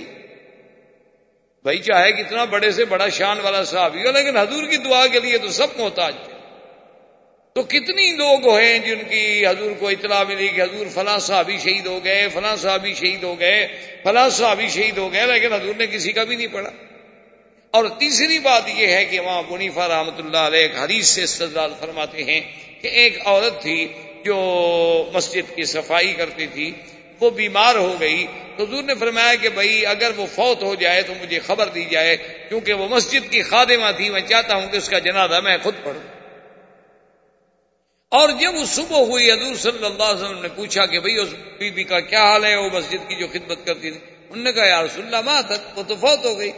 بھائی چاہے کتنا بڑے سے بڑا شان والا صحابی ہو، لیکن حضور کی دعا کے لیے تو سب محتاج تھے۔ تو کتنی لوگ ہیں جن کی حضور کو اطلاع ملی کہ حضور فلاں صحابی شہید ہو گئے، فلاں صحابی شہید ہو گئے، فلاں صحابی شہید ہو گئے، لیکن حضور نے کسی کا بھی نہیں پڑھا۔ اور تیسری بات یہ ہے کہ وہاں منیفا رحمۃ اللہ علیہ ایک حدیث سے استدلال فرماتے ہیں کہ ایک عورت تھی جو مسجد کی صفائی کرتی تھی، وہ بیمار ہو گئی۔ تو حضور نے فرمایا کہ بھائی، اگر وہ فوت ہو جائے تو مجھے خبر دی جائے، کیونکہ وہ مسجد کی خادمہ تھی، میں چاہتا ہوں کہ اس کا جنازہ میں خود پڑھوں۔ اور جب وہ صبح ہوئی، حضور صلی اللہ علیہ وسلم نے پوچھا کہ بھائی اس بی بی کا کیا حال ہے؟ وہ مسجد کی جو خدمت کرتی تھی۔ انہوں نے کہا یار اللہ، ماں تک وہ تو فوت ہو گئی۔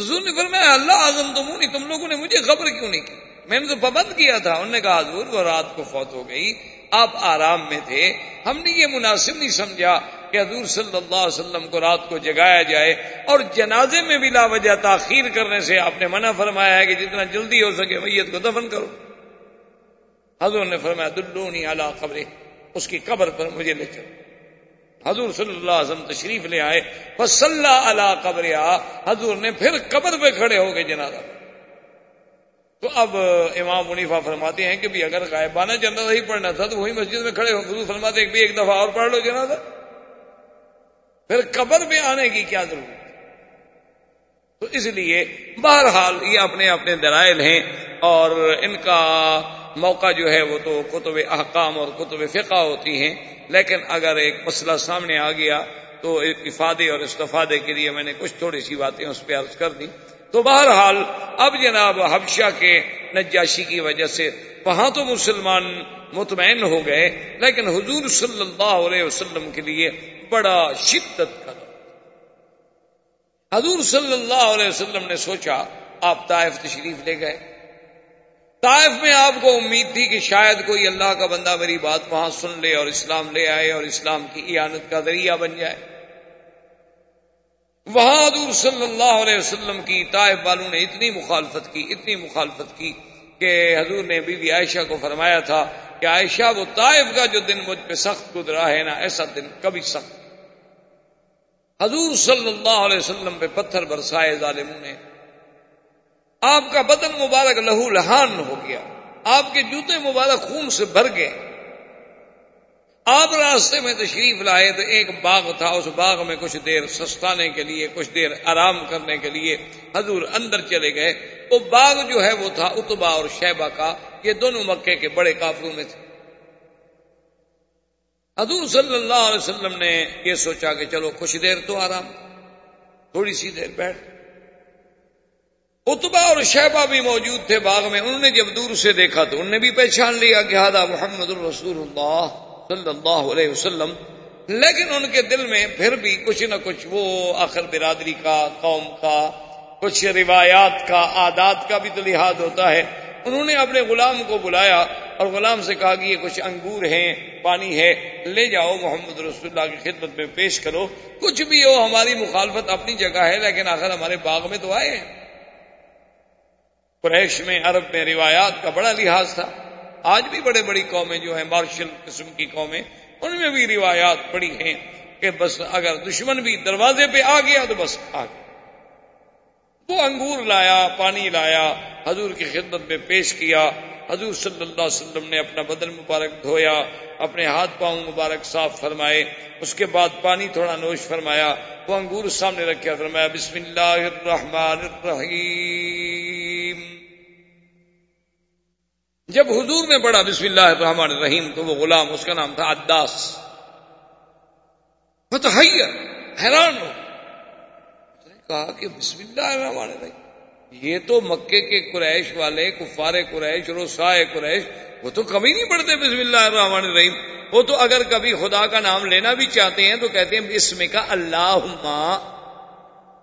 حضور نے فرمایا، اللہ اعظم تمونی تم لوگوں نے مجھے خبر کیوں نہیں کی؟ میں نے تو پابند کیا تھا۔ انہوں نے کہا، حضور، وہ رات کو فوت ہو گئی، آپ آرام میں تھے۔ ہم نے یہ مناسب نہیں سمجھا کہ حضور صلی اللہ علیہ وسلم کو رات کو جگایا جائے اور جنازے میں بھی لا وجہ تاخیر کرنے سے آپ نے منع فرمایا ہے کہ جتنا جلدی ہو سکے، میت کو دفن کرو۔ حضور نے فرمایا، دلونی اعلیٰ قبر اس کی قبر پر مجھے لے چلو۔ حضور صلی اللہ علیہ وسلم تشریف لے آئے۔ بس اللہ قبر حضور نے پھر قبر پہ کھڑے ہو گئے جنازہ۔ تو اب امام منیفا فرماتے ہیں کہ بھی اگر غائبانہ جنازہ ہی پڑھنا تھا تو وہی مسجد میں کھڑے ہو۔ حضور فرماتے ہیں کہ ایک دفعہ اور پڑھ لو جنازہ۔ پھر قبر میں آنے کی کیا ضرورت تو اس لیے بہرحال یہ اپنے اپنے دلائل ہیں اور ان کا موقع جو ہے وہ تو کتب احکام اور کتب فقہ ہوتی ہیں، لیکن اگر ایک مسئلہ سامنے آ گیا تو افادے اور استفادے کے لیے میں نے کچھ تھوڑی سی باتیں اس پہ عرض کر دی۔ تو بہرحال اب جناب حبشہ کے نجاشی کی وجہ سے وہاں تو مسلمان مطمئن ہو گئے، لیکن حضور صلی اللہ علیہ وسلم کے لیے بڑا شدت کا حضور صلی اللہ علیہ وسلم نے سوچا، آپ طائف تشریف لے گئے۔ طائف میں آپ کو امید تھی کہ شاید کوئی اللہ کا بندہ میری بات وہاں سن لے اور اسلام لے آئے اور اسلام کی اعانت کا ذریعہ بن جائے۔ وہاں حضور صلی اللہ علیہ وسلم کی طائف والوں نے اتنی مخالفت کی، اتنی مخالفت کی کہ حضور نے بی بی عائشہ کو فرمایا تھا کہ عائشہ وہ طائف کا جو دن مجھ پہ سخت گزرا ہے نا، ایسا دن کبھی سخت۔ حضور صلی اللہ علیہ وسلم پہ پتھر برسائے ظالموں نے آپ کا بدن مبارک لہو لہان ہو گیا۔ آپ کے جوتے مبارک خون سے بھر گئے۔ آپ راستے میں تشریف لائے تو ایک باغ تھا، اس باغ میں کچھ دیر سستانے کے لیے، کچھ دیر آرام کرنے کے لیے حضور اندر چلے گئے۔ وہ باغ جو ہے وہ تھا اتبا اور شیبہ کا، یہ دونوں مکے کے بڑے کافروں میں تھے۔ حضور صلی اللہ علیہ وسلم نے یہ سوچا کہ چلو کچھ دیر تو آرام، تھوڑی سی دیر بیٹھ۔ اتبا اور شہبہ بھی موجود تھے باغ میں، انہوں نے جب دور سے دیکھا تو انہوں نے بھی پہچان لیا کہ ہادا محمد الرسول اللہ صلی اللہ علیہ وسلم۔ لیکن ان کے دل میں پھر بھی کچھ نہ کچھ وہ آخر برادری کا، قوم کا، کچھ روایات کا، عادات کا بھی تو لحاظ ہوتا ہے۔ انہوں نے اپنے غلام کو بلایا اور غلام سے کہا کہ یہ کچھ انگور ہیں، پانی ہے، لے جاؤ محمد رسول اللہ کی خدمت میں پیش کرو۔ کچھ بھی ہو، ہماری مخالفت اپنی جگہ ہے، لیکن آخر ہمارے باغ میں تو آئے ہیں۔ قریش میں، عرب میں روایات کا بڑا لحاظ تھا۔ آج بھی بڑے بڑی قومیں جو ہیں، مارشل قسم کی قومیں، ان میں بھی روایات پڑی ہیں کہ بس اگر دشمن بھی دروازے پہ آ گیا تو بس آ گیا۔ وہ انگور لایا، پانی لایا، حضور کی خدمت میں پیش کیا۔ حضور صلی اللہ علیہ وسلم نے اپنا بدن مبارک دھویا، اپنے ہاتھ پاؤں مبارک صاف فرمائے۔ اس کے بعد پانی تھوڑا نوش فرمایا۔ وہ انگور سامنے رکھا فرمایا، بسم اللہ الرحمن الرحیم. جب حضور نے پڑھا بسم اللہ الرحمن الرحیم تو وہ غلام، اس کا نام تھا عداس۔ حیران ہو کہا کہ بسم اللہ الرحمن الرحیم، یہ تو مکے کے قریش والے، کفار قریش روسائے قریش، وہ تو کبھی نہیں پڑھتے بسم اللہ الرحمن الرحیم۔ وہ تو اگر کبھی خدا کا نام لینا بھی چاہتے ہیں تو کہتے ہیں اسم کا اللہ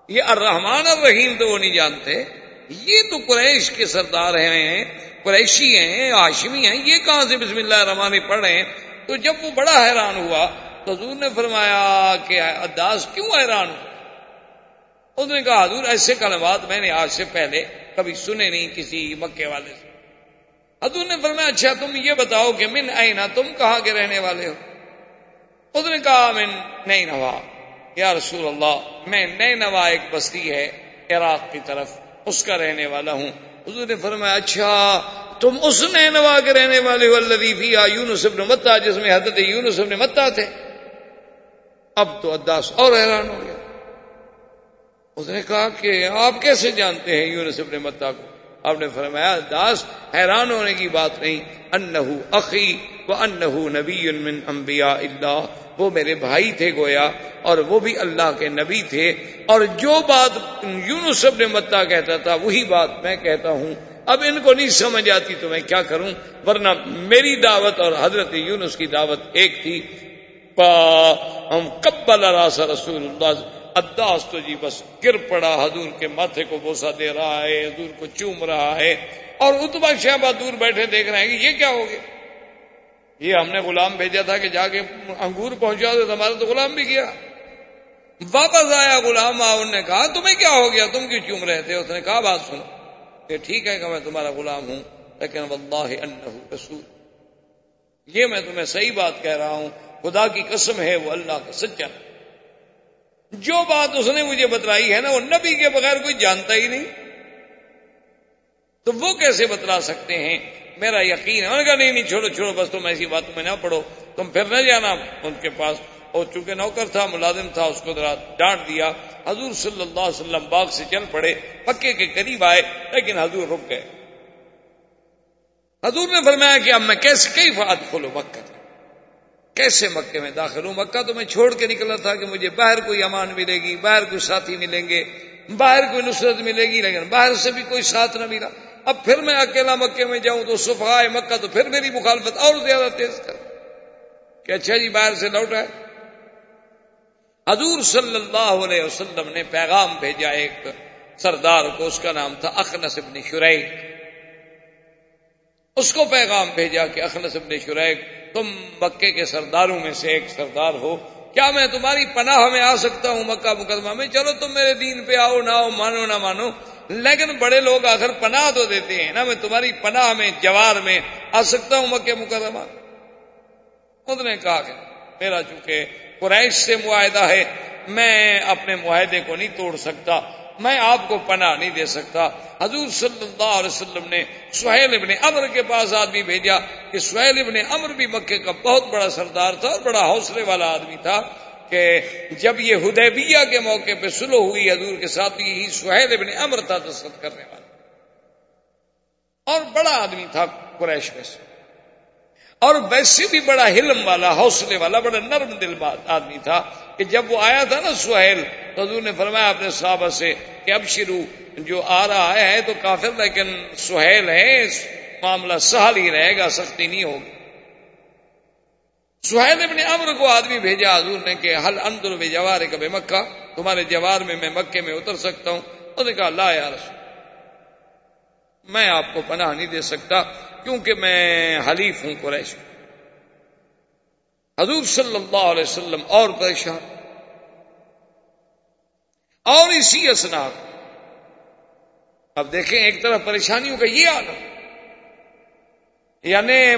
یہ الرحمن الرحیم تو وہ نہیں جانتے۔ یہ تو قریش کے سردار ہیں۔ قریشی ہیں، ہاشمی ہیں، یہ کہاں سے بسم اللہ الرحمن پڑھ رہے ہیں؟ تو جب وہ بڑا حیران ہوا، تو حضور نے فرمایا کہ اداس کیوں حیران ہوا اس نے کہا، حضور ایسے کلمات میں نے آج سے پہلے کبھی سنے نہیں کسی مکے والے سے۔ حضور نے فرمایا اچھا تم یہ بتاؤ کہ من آئینہ تم کہاں کے رہنے والے ہو؟ اس نے کہا، من نئی نوا یا رسول اللہ، میں نئی نوا ایک بستی ہے، عراق کی طرف، اس کا رہنے والا ہوں۔ حضور نے فرمایا اچھا تم اس نینوا کے رہنے والے ہو اللہ یونس ابن متا، جس میں حضرت یونس ابن متا تھے۔ اب تو اداس اور حیران ہو گیا۔ اس نے کہا کہ آپ کیسے جانتے ہیں یونس ابن متا کو؟ آپ نے فرمایا، داس حیران ہونے کی بات نہیں۔ انہو اخی و انہو نبی من انبیاء اللہ۔ وہ میرے بھائی تھے گویا، اور وہ بھی اللہ کے نبی تھے۔ اور جو بات یونس ابن متا کہتا تھا، وہی بات میں کہتا ہوں۔ اب ان کو نہیں سمجھ آتی تو میں کیا کروں؟ ورنہ میری دعوت اور حضرت یونس کی دعوت ایک تھی۔ ہم کبل راس رسول اللہ۔ اداس تو جی بس گر پڑا، حضور کے ماتھے کو بوسا دے رہا ہے، حضور کو چوم رہا ہے، اور اتبا شہبہ دور بیٹھے دیکھ رہے ہیں کہ یہ کیا ہو گیا؟ یہ ہم نے غلام بھیجا تھا کہ جا کے انگور پہنچا دو ہمارا تو غلام بھی کیا واپس آیا غلام انہوں نے کہا، تمہیں کیا ہو گیا؟ تم کیوں چوم رہے تھے؟ اس نے کہا، بات سنو۔ کہ ٹھیک ہے کہ میں تمہارا غلام ہوں، لیکن واللہ انہ رسول۔ یہ میں تمہیں صحیح بات کہہ رہا ہوں۔ خدا کی قسم ہے، وہ اللہ کا سچا۔ جو بات اس نے مجھے بتلائی ہے نا، وہ نبی کے بغیر کوئی جانتا ہی نہیں۔ تو وہ کیسے بتلا سکتے ہیں؟ میرا یقین ہے۔ کہا، نہیں نہیں، چھوڑو چھوڑو، بس تم ایسی باتوں میں نہ پڑھو۔ تم پھر نہ جانا۔ ان کے پاس اور چونکہ نوکر تھا، ملازم تھا، اس کو ذرا ڈانٹ دیا۔ حضور صلی اللہ علیہ وسلم باغ سے چل پڑے پکے کے قریب آئے، لیکن حضور رک گئے۔ حضور نے فرمایا کہ اب میں کیسے کئی فات کھولو مکہ؟ کیسے مکے میں داخل ہوں؟ مکہ تو میں چھوڑ کے نکلا تھا کہ مجھے باہر کوئی امان ملے گی، باہر کوئی ساتھی ملیں گے، باہر کوئی نصرت ملے گی، لیکن باہر سے بھی کوئی ساتھ نہ ملا۔ اب پھر میں اکیلا مکے میں جاؤں تو صفحہ مکہ تو پھر میری مخالفت اور زیادہ تیز کر۔ کہ اچھا جی باہر سے لوٹ ہے۔ حضور صلی اللہ علیہ وسلم نے پیغام بھیجا ایک سردار کو، اس کا نام تھا اخنس ابن شریک۔ اس کو پیغام بھیجا کہ اخنس ابن شریک، تم مکے کے سرداروں میں سے ایک سردار ہو۔ کیا میں تمہاری پناہ میں آ سکتا ہوں مکہ مقدمہ میں؟ چلو تم میرے دین پہ آؤ، نہ آؤ، مانو، نہ مانو۔ لیکن بڑے لوگ آخر پناہ تو دیتے ہیں نا، میں تمہاری پناہ میں، جوار میں آ سکتا ہوں مکہ مقدمہ خود نے کہا کہ میرا چونکہ قریش سے معاہدہ ہے، میں اپنے معاہدے کو نہیں توڑ سکتا۔ میں آپ کو پناہ نہیں دے سکتا۔ حضور صلی اللہ علیہ وسلم نے سہیل ابن امر کے پاس آدمی بھیجا کہ سہیل ابن امر بھی مکے کا بہت بڑا سردار تھا اور بڑا حوصلے والا آدمی تھا کہ جب یہ ہدیبیہ کے موقع پہ سلو ہوئی، حضور کے ساتھ یہی سہیل ابن امر تھا دستخط کرنے والا۔ اور بڑا آدمی تھا قریش میں سے۔ اور ویسے بھی بڑا حلم والا، حوصلے والا، بڑا نرم دل آدمی تھا کہ جب وہ آیا تھا نا سہیل تو حضور نے فرمایا اپنے صحابہ سے کہ اب شروع جو آ رہا ہے تو کافر لیکن سہیل ہے معاملہ سہل ہی رہے گا، سختی نہیں ہوگی۔ سہیل ابن امر کو آدمی بھیجا، حضور نے کہ حل اندر بے جوار کب مکہ، تمہارے جوار میں میں مکے میں اتر سکتا ہوں۔ انہوں نے کہا، لا یا رسول میں آپ کو پناہ نہیں دے سکتا کیونکہ میں حلیف ہوں قریش۔ حضور صلی اللہ علیہ وسلم اور پریشان اور اسی اسناد۔ اب دیکھیں ایک طرف پریشانیوں کا یہ آنا یعنی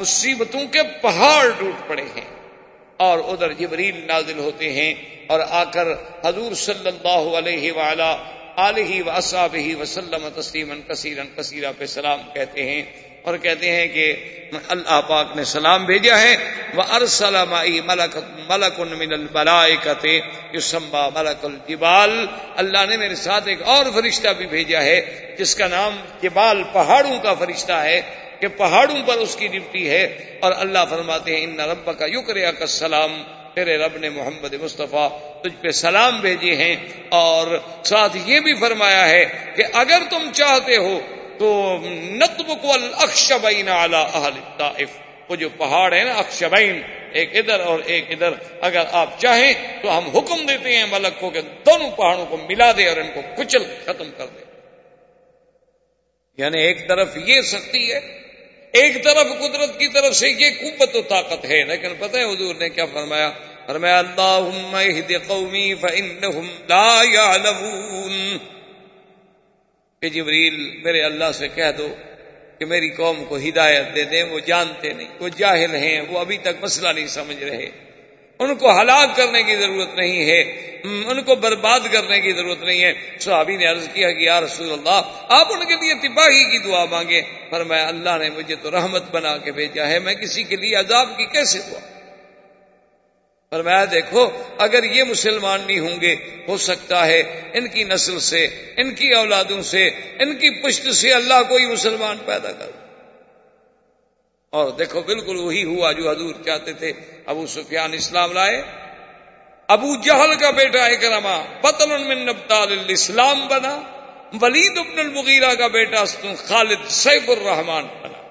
مصیبتوں کے پہاڑ ٹوٹ پڑے ہیں اور ادھر جبریل نازل ہوتے ہیں اور آ کر حضور صلی اللہ علیہ وعلا علیہ و ہی وسلم تسلیم کثیرن کثیرہ پہ سلام کہتے ہیں۔ اور کہتے ہیں کہ اللہ پاک نے سلام بھیجا ہے وہ ارسلم ملک ملک من الملائکت یسمى ملک الجبال۔ اللہ نے میرے ساتھ ایک اور فرشتہ بھی بھیجا ہے، جس کا نام جبال پہاڑوں کا فرشتہ ہے، کہ پہاڑوں پر اس کی ڈپٹی ہے۔ اور اللہ فرماتے ہیں ان رب کا یکریا کا سلام تیرے رب نے محمد مصطفیٰ تجھ پہ سلام بھیجے ہیں۔ اور ساتھ یہ بھی فرمایا ہے کہ اگر تم چاہتے ہو تو نتب کو اکشبین اہل طائف وہ جو پہاڑ ہے نا اکشبین ایک ادھر اور ایک ادھر۔ اگر آپ چاہیں تو ہم حکم دیتے ہیں ملک کو کہ دونوں پہاڑوں کو ملا دے اور ان کو کچل ختم کر دے۔ یعنی ایک طرف یہ سختی ہے، ایک طرف قدرت کی طرف سے یہ قوت و طاقت ہے۔ لیکن پتہ ہے حضور نے کیا فرمایا؟ فرمایا، اللہم اہد قومی فانہم لا یعلمون۔ کہ جبریل میرے اللہ سے کہہ دو کہ میری قوم کو ہدایت دے دیں، وہ جانتے نہیں، وہ جاہل ہیں، وہ ابھی تک مسئلہ نہیں سمجھ رہے۔ ان کو ہلاک کرنے کی ضرورت نہیں ہے، ان کو برباد کرنے کی ضرورت نہیں ہے۔ صحابی نے عرض کیا کہ یا رسول اللہ، آپ ان کے لیے تباہی کی دعا مانگے پر میں اللہ نے مجھے تو رحمت بنا کے بھیجا ہے، میں کسی کے لیے عذاب کی کیسے دعا؟ پر میں دیکھو، اگر یہ مسلمان نہیں ہوں گے، ہو سکتا ہے ان کی نسل سے، ان کی اولادوں سے، ان کی پشت سے اللہ کوئی مسلمان پیدا کر اور دیکھو، بالکل وہی ہوا جو حضور چاہتے تھے۔ ابو سفیان اسلام لائے۔ ابو جہل کا بیٹا اکرما پتل من نبتال الاسلام بنا۔ ولید ابن المغیرہ کا بیٹا خالد سیف الرحمان بنا۔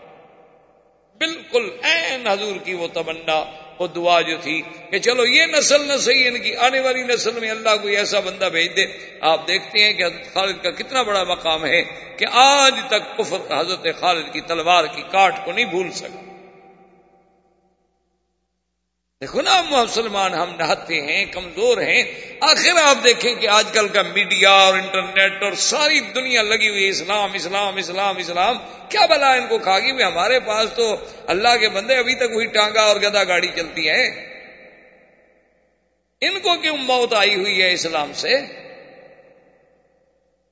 بالکل این حضور کی وہ تمنا۔ وہ دعا جو تھی کہ چلو یہ نسل نہ صحیح ان کی آنے والی نسل میں اللہ کوئی ایسا بندہ بھیج دے۔ آپ دیکھتے ہیں کہ حضرت خالد کا کتنا بڑا مقام ہے کہ آج تک کفر حضرت خالد کی تلوار کی کاٹ کو نہیں بھول سکا دیکھو نا مسلمان ہم نہتے ہیں، کمزور ہیں۔ آخر آپ دیکھیں کہ آج کل کا میڈیا اور انٹرنیٹ اور ساری دنیا لگی ہوئی اسلام اسلام اسلام اسلام۔ کیا بلا ان کو کھا گی ہمارے پاس تو اللہ کے بندے ابھی تک وہی ٹانگا اور گدا گاڑی چلتی ہے ان کو کیوں موت آئی ہوئی ہے اسلام سے؟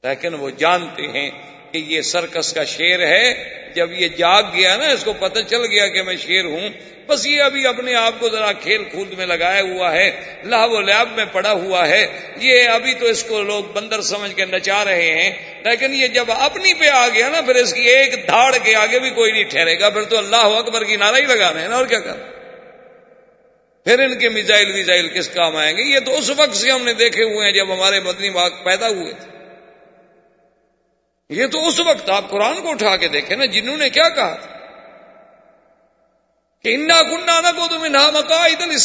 لیکن وہ جانتے ہیں کہ یہ سرکس کا شیر ہے۔ جب یہ جاگ گیا نا، اس کو پتہ چل گیا کہ میں شیر ہوں۔ بس یہ ابھی اپنے آپ کو ذرا کھیل کود میں لگایا ہوا ہے۔ لاہ و لیاب میں پڑا ہوا ہے۔ یہ ابھی تو اس کو لوگ بندر سمجھ کے نچا رہے ہیں۔ لیکن یہ جب اپنی پہ آ گیا نا، پھر اس کی ایک دھاڑ کے آگے بھی کوئی نہیں ٹھہرے گا۔ پھر تو اللہ اکبر کی نعرہ ہی لگا رہے ہیں نا، اور کیا کر؟ پھر ان کے میزائل ویزائل کس کام آئیں گے؟ یہ تو اس وقت سے ہم نے دیکھے ہوئے ہیں جب ہمارے مدنی باغ پیدا ہوئے تھے۔ یہ تو اس وقت آپ قرآن کو اٹھا کے دیکھیں نا، جنہوں نے کیا کہا؟ تھا کہ انا گنڈا نہ کو تمہیں نہ مکا ادل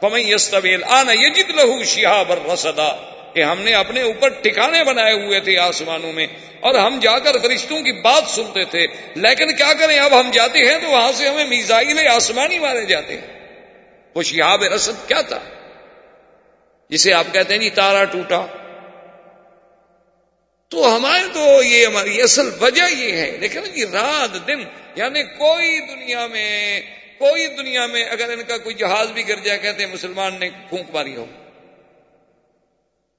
پمئی استویل آنا یہ جت لہو شہاب رسدا کہ ہم نے اپنے اوپر ٹھکانے بنائے ہوئے تھے آسمانوں میں، اور ہم جا کر فرشتوں کی بات سنتے تھے۔ لیکن کیا کریں، اب ہم جاتے ہیں تو وہاں سے ہمیں میزائل آسمانی مارے جاتے ہیں۔ وہ شہاب رسد کیا تھا؟ جسے آپ کہتے ہیں جی تارا ٹوٹا۔ تو ہمارے تو یہ ہماری اصل وجہ یہ ہے۔ لیکن جی رات دن یعنی کوئی دنیا میں، کوئی دنیا میں اگر ان کا کوئی جہاز بھی گر جائے، کہتے ہیں مسلمان نے پھونک ماری ہو۔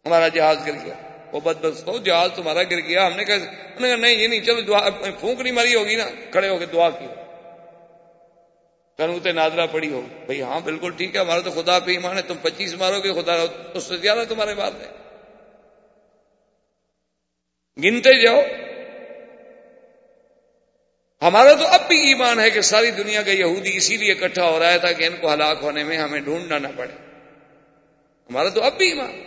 ہمارا جہاز گر گیا۔ وہ بد بس ہو جہاز تمہارا گر گیا۔ ہم نے کہا، ہم نے کہا، نہیں، یہ نہیں، چلو دعا، پھونک نہیں ماری ہوگی نا، کھڑے ہو کے دعا کی کنوتے نادرا پڑی ہو بھائی ہاں بالکل ٹھیک ہے، ہمارا تو خدا پہ ایمان ہے، تم پچیس مارو گے، خدا اس سے زیادہ تمہارے بات ہے گنتے جاؤ۔ ہمارا تو اب بھی ایمان ہے کہ ساری دنیا کا یہودی اسی لیے اکٹھا ہو رہا تھا کہ ان کو ہلاک ہونے میں ہمیں ڈھونڈنا نہ پڑے۔ ہمارا تو اب بھی ایمان۔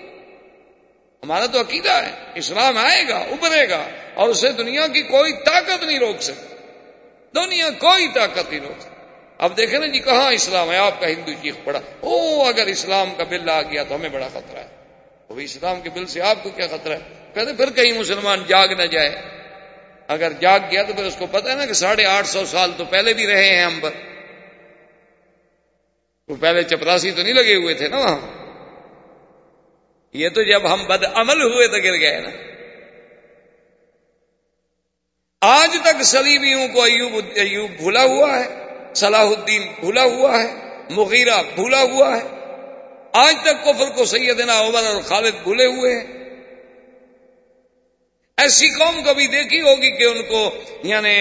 ہمارا تو عقیدہ ہے۔ اسلام آئے گا، ابھرے گا اور اسے دنیا کی کوئی طاقت نہیں روک سکتی۔ دنیا کوئی طاقت نہیں روک سکتی۔ اب دیکھیں نا جی کہاں اسلام ہے؟ آپ کا ہندو چیخ پڑا۔ او اگر اسلام کا بل آ گیا تو ہمیں بڑا خطرہ ہے۔ وہ اسلام کے بل سے آپ کو کیا خطرہ ہے؟ کہتے پھر کہیں مسلمان جاگ نہ جائے۔ اگر جاگ گیا تو پھر اس کو پتا ہے نا کہ ساڑھے آٹھ سو سال تو پہلے بھی رہے ہیں ہم۔ پر وہ پہلے چپراسی تو نہیں لگے ہوئے تھے نا وہاں۔ یہ تو جب ہم بد عمل ہوئے تو گر گئے نا۔ آج تک سلیبیوں کو ایوب ایوب بھولا ہوا ہے، صلاح الدین بھولا ہوا ہے، مغیرہ بھولا ہوا ہے۔ آج تک کفر کو سیدنا عمر اور خالد بھولے ہوئے ہیں۔ ایسی قوم کبھی دیکھی ہوگی کہ ان کو یعنی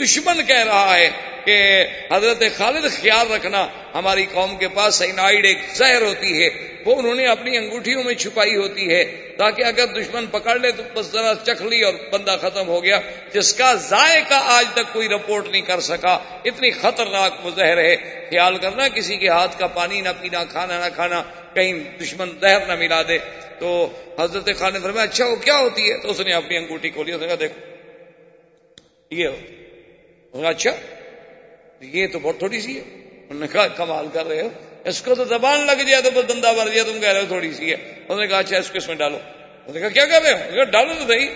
دشمن کہہ رہا ہے کہ حضرت خالد خیال رکھنا ہماری قوم کے پاس سینائڈ ایک زہر ہوتی ہے، وہ انہوں نے اپنی انگوٹھیوں میں چھپائی ہوتی ہے، تاکہ اگر دشمن پکڑ لے تو بس ذرا چکھ لی اور بندہ ختم ہو گیا، جس کا ذائقہ آج تک کوئی رپورٹ نہیں کر سکا۔ اتنی خطرناک وہ زہر ہے۔ خیال کرنا، کسی کے ہاتھ کا پانی نہ پینا، کھانا نہ کھانا، کہیں دشمن زہر نہ ملا دے۔ تو حضرت خان نے فرمایا اچھا وہ کیا ہوتی ہے؟ تو اس نے اپنی انگوٹھی کھولی، اس نے کہا، دیکھو، یہ اچھا یہ تو بہت تھوڑی سی ہے۔ انہوں نے کہا، کمال کر رہے ہو۔ اس کو تو زبان لگ جائے تو بس دندا بھر جائے تم کہہ رہے ہو تھوڑی سی ہے۔ انہوں نے کہا اچھا اس کو اس میں ڈالو۔ انہوں نے کہا، کیا کر رہے ہو؟ کہا، ڈالو تو صحیح۔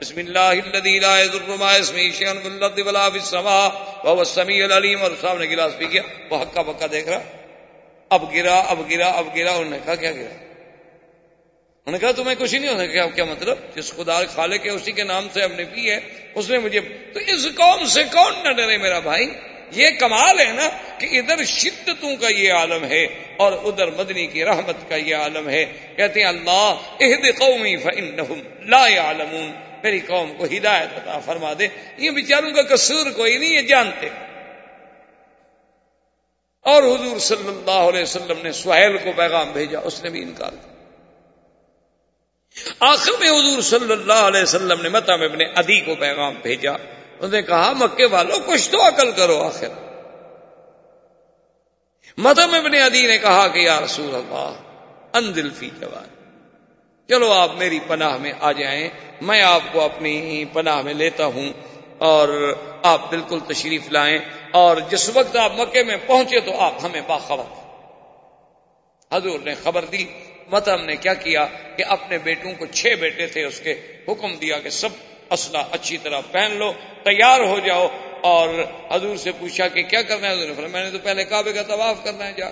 بسم اللہ الذي لا يضر مع اسمه شيء في الارض ولا في السماء وهو السميع العليم اور صاحب نے گلاس پی گیا۔ وہ ہکا بکا دیکھ رہا۔ اب گرا اب گرا اب گرا۔ انہوں نے کہا، کیا گرا؟ انہوں نے کہا، تمہیں کچھ ہی نہیں ہوتا۔ کیا کیا مطلب؟ جس خدا خالے کے اسی کے نام سے ہم نے پی ہے۔ اس نے مجھے، تو اس قوم سے کون نہ ڈرے میرا بھائی؟ یہ کمال ہے نا کہ ادھر شدتوں کا یہ عالم ہے اور ادھر مدنی کی رحمت کا یہ عالم ہے۔ کہتے ہیں، اللہ عہد قومی فنحم لا عالمون میری قوم کو ہدایت عطا فرما دے۔ یہ بیچاروں کا قصور کوئی نہیں یہ جانتے۔ اور حضور صلی اللہ علیہ وسلم نے سہیل کو پیغام بھیجا، اس نے بھی انکار کیا۔ آخر میں حضور صلی اللہ علیہ وسلم نے متم ابن ادی کو پیغام بھیجا۔ انہوں نے کہا، مکے والوں کچھ تو عقل کرو آخر۔ متم ابن ادی نے کہا کہ یا رسول اللہ، اندل فی جوان۔ چلو آپ میری پناہ میں آ جائیں۔ میں آپ کو اپنی پناہ میں لیتا ہوں اور آپ بالکل تشریف لائیں۔ اور جس وقت آپ مکے میں پہنچے تو آپ ہمیں باخبر۔ حضور نے خبر دی۔ متم نے کیا کیا کہ اپنے بیٹوں کو چھ بیٹے تھے، اس کے حکم دیا کہ سب اسلحہ اچھی طرح پہن لو، تیار ہو جاؤ اور حضور سے پوچھا کہ کیا کرنا ہے؟ حضور نے میں نے تو پہلے کعبے کا طواف کرنا ہے جا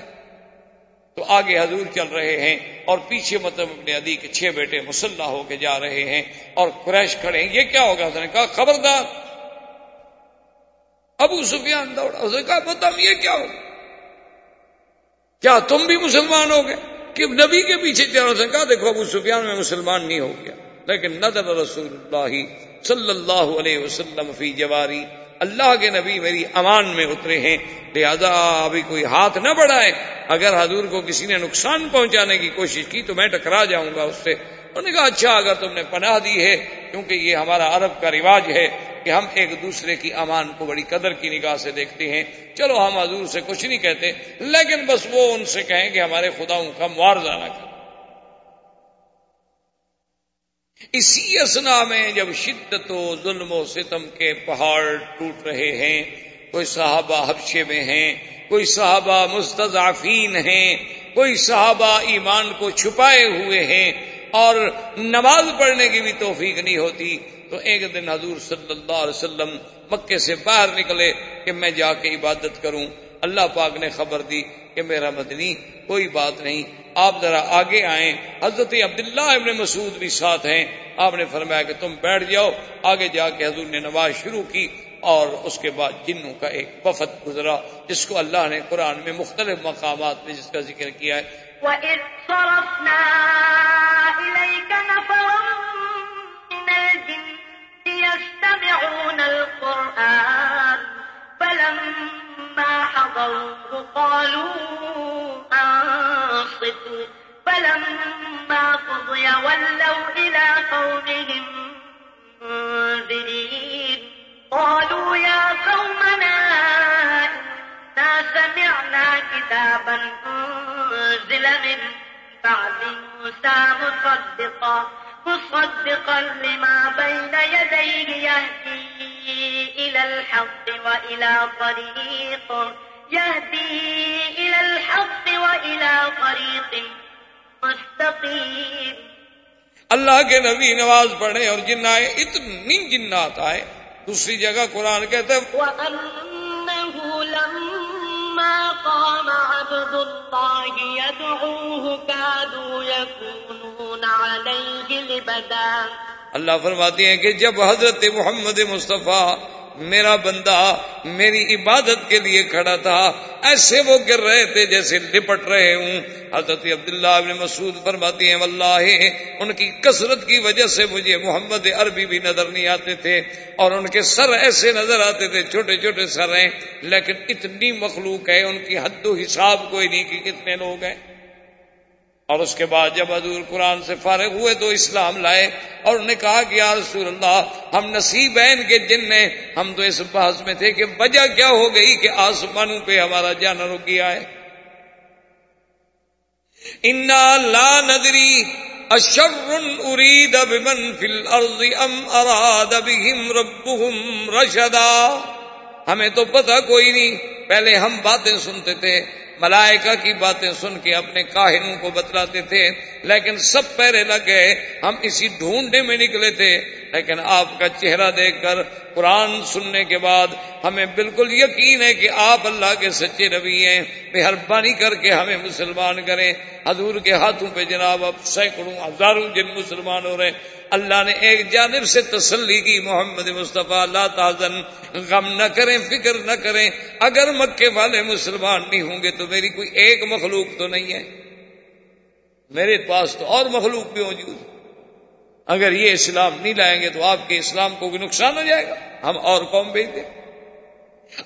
تو آگے حضور چل رہے ہیں اور پیچھے مطلب اپنے ادی کے چھ بیٹے مسلح ہو کے جا رہے ہیں اور قریش کھڑے ہیں۔ یہ کیا ہوگا؟ اس نے کہا، خبردار۔ ابو سفیان دوڑا۔ اس نے کہا، بتاؤ، یہ کیا ہوگا؟ کیا تم بھی مسلمان ہو گئے کہ نبی کے پیچھے چلو سے کہا، دیکھو، ابو سفیان میں مسلمان نہیں ہو گیا۔ لیکن نظر رسول اللہ صلی اللہ علیہ وسلم فی جواری، اللہ کے نبی میری امان میں اترے ہیں، لہذا ابھی کوئی ہاتھ نہ بڑھائے، اگر حضور کو کسی نے نقصان پہنچانے کی کوشش کی تو میں ٹکرا جاؤں گا اس سے۔ انہوں نے کہا اچھا اگر تم نے پناہ دی ہے، کیونکہ یہ ہمارا عرب کا رواج ہے کہ ہم ایک دوسرے کی امان کو بڑی قدر کی نگاہ سے دیکھتے ہیں۔ چلو، ہم حضور سے کچھ نہیں کہتے، لیکن بس وہ ان سے کہیں کہ ہمارے خداؤں کا معاوضہ نہ کریں۔ اسی اسنا میں جب شدت و ظلم و ستم کے پہاڑ ٹوٹ رہے ہیں، کوئی صحابہ حبشے میں ہیں، کوئی صحابہ مستضعفین ہیں، کوئی صحابہ ایمان کو چھپائے ہوئے ہیں اور نماز پڑھنے کی بھی توفیق نہیں ہوتی، تو ایک دن حضور صلی اللہ علیہ وسلم مکے سے باہر نکلے کہ میں جا کے عبادت کروں۔ اللہ پاک نے خبر دی کہ میرا مدنی کوئی بات نہیں۔ آپ ذرا آگے آئیں۔ حضرت عبداللہ ابن مسعود بھی ساتھ ہیں۔ آپ نے فرمایا کہ تم بیٹھ جاؤ۔ آگے جا کے حضور نے نماز شروع کی اور اس کے بعد جنوں کا ایک وفد گزرا، جس کو اللہ نے قرآن میں مختلف مقامات میں جس کا ذکر کیا ہے۔ وَإِذْ صَرَفْنَا إِلَيْكَ نَفَرًا مِنَ الْجِنِّ يَسْتَمِعُونَ الْقُرْآنَ فَلَمَّا حَضَرُوهُ قَالُوا أَنصِتُوا. فَلَمَّا قُضِيَ وَلَّوْا إِلَىٰ قَوْمِهِم مُّنذِرِينَ. قَالُوا يَا قَوْمَنَا إِنَّا سَمِعْنَا مصدقا لما بين يديه يهدي إلى الحق وإلى طريق. يهدي إلى الحق وإلى طريق مستقيم. اللہ کے نبی نواز پڑھے اور جن آئے اتنی جنات آئے دوسری جگہ قرآن کہتے لَمَّا قام عبد الله يدعوه كادوا يكونون عليه لبدا. اللہ فرماتے ہیں کہ جب حضرت محمد مصطفیٰ میرا بندہ میری عبادت کے لیے کھڑا تھا، ایسے وہ گر رہے تھے جیسے لپٹ رہے ہوں۔ حضرت عبداللہ ابن مسعود فرماتی ہیں، واللہ، ان کی کثرت کی وجہ سے مجھے محمد عربی بھی نظر نہیں آتے تھے اور ان کے سر ایسے نظر آتے تھے، چھوٹے چھوٹے سر ہیں، لیکن اتنی مخلوق ہے، ان کی حد و حساب کوئی نہیں کہ کتنے لوگ ہیں۔ اور اس کے بعد جب حضور قرآن سے فارغ ہوئے تو اسلام لائے اور انہوں نے کہا کہ یا رسول اللہ، ہم نصیبین کے جن نے ہم تو اس بحث میں تھے کہ وجہ کیا ہو گئی کہ آسمانوں پہ ہمارا جانا رک گیا ہے۔ انا لا ندری اشر ارید بمن فی الارض ام اراد بهم ربهم رشدا۔ ہمیں تو پتہ کوئی نہیں۔ پہلے ہم باتیں سنتے تھے، ملائکہ کی باتیں سن کے اپنے کاہنوں کو بتلاتے تھے، لیکن سب پہرے لگ گئے، ہم اسی ڈھونڈنے میں نکلے تھے۔ لیکن آپ کا چہرہ دیکھ کر قرآن سننے کے بعد ہمیں بالکل یقین ہے کہ آپ اللہ کے سچے نبی ہیں۔ مہربانی کر کے ہمیں مسلمان کریں۔ حضور کے ہاتھوں پہ جناب اب سینکڑوں، ہزاروں جن مسلمان ہو رہے اللہ نے ایک جانب سے تسلی کی، محمد مصطفیٰ اللہ تعظن غم نہ کریں، فکر نہ کریں۔ اگر مکے والے مسلمان نہیں ہوں گے تو میری کوئی ایک مخلوق تو نہیں ہے۔ میرے پاس تو اور مخلوق بھی موجود اگر یہ اسلام نہیں لائیں گے تو آپ کے اسلام کو بھی نقصان ہو جائے گا۔ ہم اور قوم بھیج دیں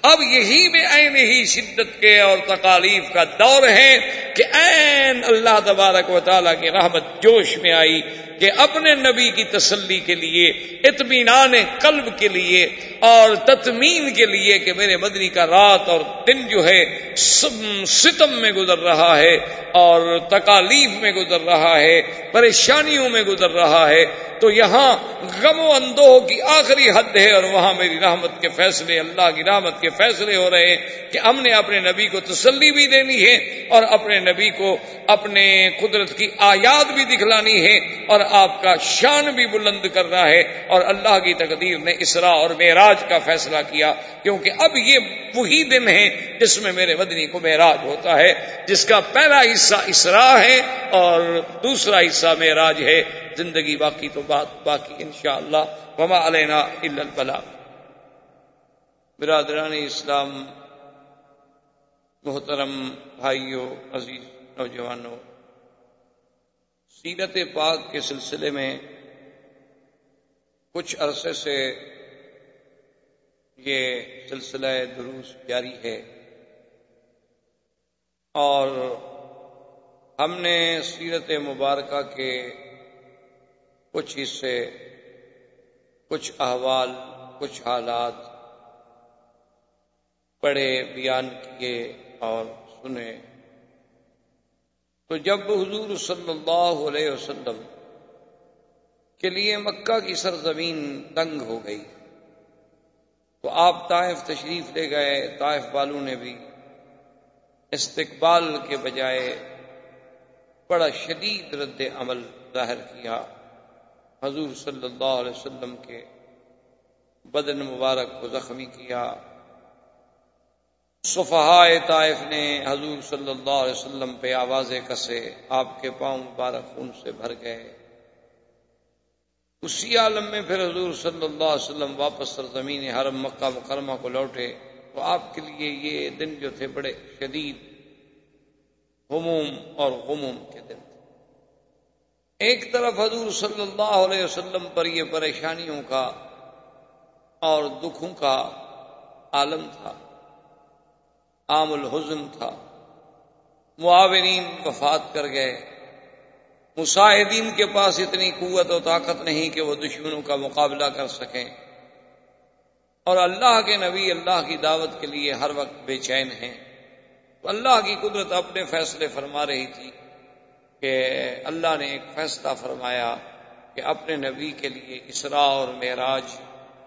اب یہی میں این ہی شدت کے اور تکالیف کا دور ہے کہ این اللہ تبارک و تعالیٰ کی رحمت جوش میں آئی کہ اپنے نبی کی تسلی کے لیے، اطمینان قلب کے لیے اور تطمین کے لیے کہ میرے مدنی کا رات اور دن جو ہے ستم میں گزر رہا ہے اور تکالیف میں گزر رہا ہے، پریشانیوں میں گزر رہا ہے۔ تو یہاں غم و اندوہ کی آخری حد ہے اور وہاں میری رحمت کے فیصلے، اللہ کی رحمت کے فیصلے ہو رہے ہیں کہ ہم نے اپنے نبی کو تسلی بھی دینی ہے اور اپنے نبی کو اپنے قدرت کی آیات بھی دکھلانی ہے اور آپ کا شان بھی بلند کرنا ہے اور اللہ کی تقدیر نے اسرا اور معراج کا فیصلہ کیا کیونکہ اب یہ وہی دن ہے جس میں میرے مدنی کو معراج ہوتا ہے، جس کا پہلا حصہ اسرا ہے اور دوسرا حصہ معراج ہے، زندگی باقی تو بات باقی انشاءاللہ وما علینا الا البلا برادران اسلام، محترم بھائیوں عزیز نوجوانوں سیرت پاک کے سلسلے میں کچھ عرصے سے یہ سلسلہ دروس جاری ہے اور ہم نے سیرت مبارکہ کے کچھ حصے، کچھ احوال، کچھ حالات پڑھے، بیان کیے اور سنے۔ تو جب حضور صلی اللہ علیہ وسلم کے لیے مکہ کی سرزمین تنگ ہو گئی، تو آپ طائف تشریف لے گئے، طائف والوں نے بھی استقبال کے بجائے بڑا شدید رد عمل ظاہر کیا۔ حضور صلی اللہ علیہ وسلم کے بدن مبارک کو زخمی کیا۔ صفحائے طائف نے حضور صلی اللہ علیہ وسلم پہ آوازیں کسے، آپ کے پاؤں مبارک خون سے بھر گئے۔ اسی عالم میں پھر حضور صلی اللہ علیہ وسلم واپس سرزمین حرم مکہ مکرمہ کو لوٹے۔ تو آپ کے لیے یہ دن جو تھے بڑے شدید، ہموم اور غموم کے دن۔ تھے ایک طرف حضور صلی اللہ علیہ وسلم پر یہ پریشانیوں کا اور دکھوں کا عالم تھا، عام الحزن تھا۔ معاونین وفات کر گئے۔ مساہدین کے پاس اتنی قوت و طاقت نہیں کہ وہ دشمنوں کا مقابلہ کر سکیں۔ اور اللہ کے نبی اللہ کی دعوت کے لیے ہر وقت بے چین ہیں۔ تو اللہ کی قدرت اپنے فیصلے فرما رہی تھی۔ کہ اللہ نے ایک فیصلہ فرمایا کہ اپنے نبی کے لیے اسرا اور معراج،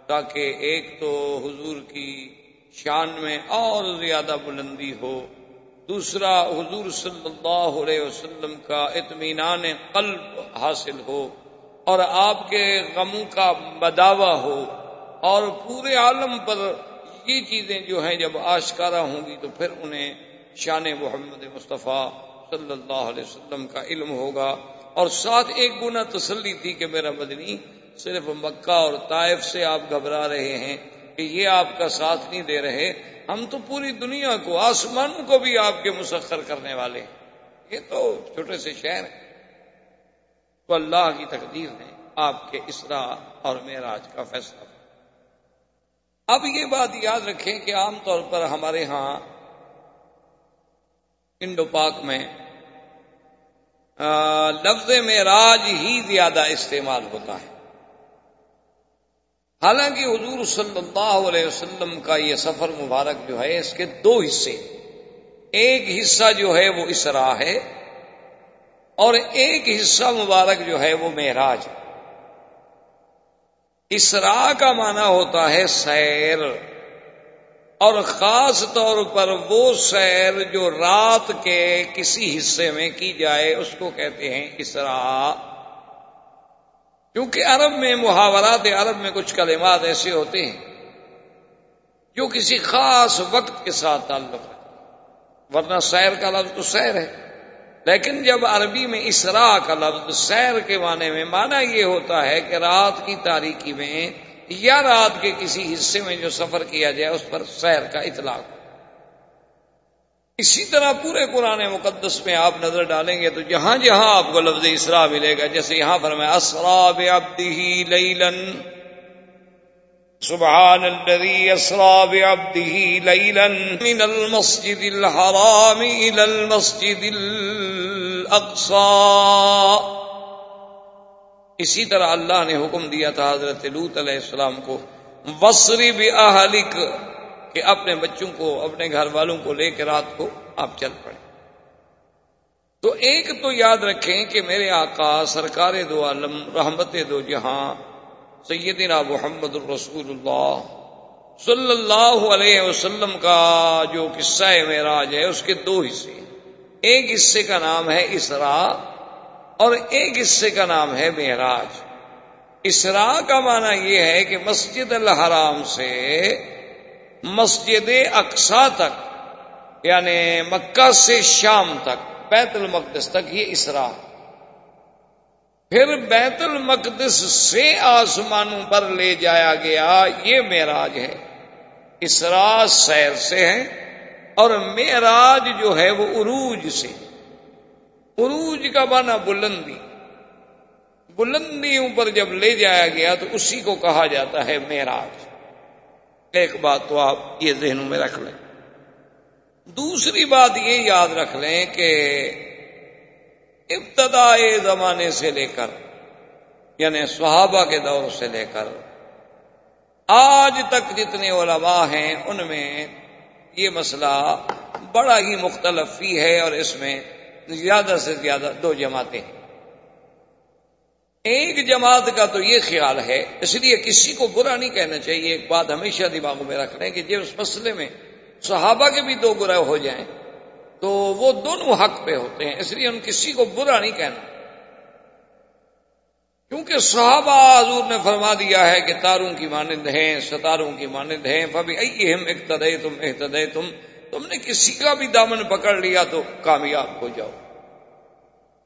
تاکہ ایک تو حضور کی شان میں اور زیادہ بلندی ہو، دوسرا حضور صلی اللہ علیہ وسلم کا اطمینان قلب حاصل ہو اور آپ کے غموں کا بداوا ہو۔ اور پورے عالم پر یہ چیزیں جو ہیں، جب آشکارا ہوں گی تو پھر انہیں شان محمد مصطفیٰ صلی اللہ علیہ وسلم کا علم ہوگا اور ساتھ ایک گنا تسلی تھی کہ میرا مدنی صرف مکہ اور طائف سے آپ گھبرا رہے ہیں کہ یہ آپ کا ساتھ نہیں دے رہے، ہم تو پوری دنیا کو آسمان کو بھی آپ کے مسخر کرنے والے ہیں۔ یہ تو چھوٹے سے شہر ہیں تو اللہ کی تقدیر نے آپ کے اسرا اور معراج کا فیصلہ۔ اب یہ بات یاد رکھیں کہ عام طور پر ہمارے ہاں انڈو پاک میں لفظ معراج ہی زیادہ استعمال ہوتا ہے۔ حالانکہ حضور صلی اللہ علیہ وسلم کا یہ سفر مبارک جو ہے، اس کے دو حصے۔ ایک حصہ جو ہے وہ اسرا ہے، اور ایک حصہ مبارک جو ہے وہ معراج اسرا کا معنی ہوتا ہے سیر۔ اور خاص طور پر وہ سیر جو رات کے کسی حصے میں کی جائے، اس کو کہتے ہیں اسرا۔ کیونکہ عرب میں، محاورات عرب میں کچھ کلمات ایسے ہوتے ہیں جو کسی خاص وقت کے ساتھ تعلق ہے ورنہ سیر کا لفظ تو سیر ہے۔ لیکن جب عربی میں اسرا کا لفظ سیر کے معنی میں مانا یہ ہوتا ہے کہ رات کی تاریکی میں یا رات کے کسی حصے میں جو سفر کیا جائے، اس پر سیر کا اطلاق۔ اسی طرح پورے قرآن مقدس میں آپ نظر ڈالیں گے تو جہاں جہاں آپ کو لفظ اسرا ملے گا، جیسے یہاں پر میں اسراب ابدی لیلن۔ سبحان الذي اسرا بعبده ليلا من المسجد الحرام الى المسجد الاقصى اسی طرح اللہ نے حکم دیا تھا حضرت لوط علیہ السلام کو وصری باہلک کہ اپنے بچوں کو، اپنے گھر والوں کو لے کے رات کو آپ چل پڑے۔ تو ایک تو یاد رکھیں کہ میرے آقا سرکار دو عالم، رحمت دو جہاں، سیدنا محمد الرسول اللہ صلی اللہ علیہ وسلم کا جو قصہ معراج ہے، اس کے دو حصے ایک حصے کا نام ہے اسرا اور ایک حصے کا نام ہے معراج۔ اسرا کا معنی یہ ہے کہ مسجد الحرام سے مسجد اقسا تک یعنی مکہ سے شام تک، بیت المقدس تک یہ اسرا پھر بیت المقدس سے آسمانوں پر لے جایا گیا، یہ معراج ہے۔ اسرا سیر سے ہے اور معراج جو ہے وہ عروج سے۔ عروج کا معنی بلندی۔ بلندیوں پر جب لے جایا گیا تو اسی کو کہا جاتا ہے معراج۔ ایک بات تو آپ یہ ذہنوں میں رکھ لیں۔ دوسری بات یہ یاد رکھ لیں کہ ابتدائی زمانے سے لے کر یعنی صحابہ کے دور سے لے کر، آج تک جتنے علماء ہیں، ان میں یہ مسئلہ بڑا ہی مختلف ہی ہے اور اس میں زیادہ سے زیادہ دو جماعتیں ہیں۔ ایک جماعت کا تو یہ خیال ہے، اس لیے کسی کو برا نہیں کہنا چاہیے، ایک بات ہمیشہ دماغ میں رکھ لیں کہ جب اس مسئلے میں صحابہ کے بھی دو گرہ ہو جائیں تو وہ دونوں حق پہ ہوتے ہیں، اس لیے ان کسی کو برا نہیں کہنا۔ کیونکہ صحابہ حضور نے فرما دیا ہے کہ تاروں کی مانند ہیں، ستاروں کی مانند ہیں۔ فبی اہم اقتدے تم احتدے تم تم نے کسی کا بھی دامن پکڑ لیا تو کامیاب ہو جاؤ۔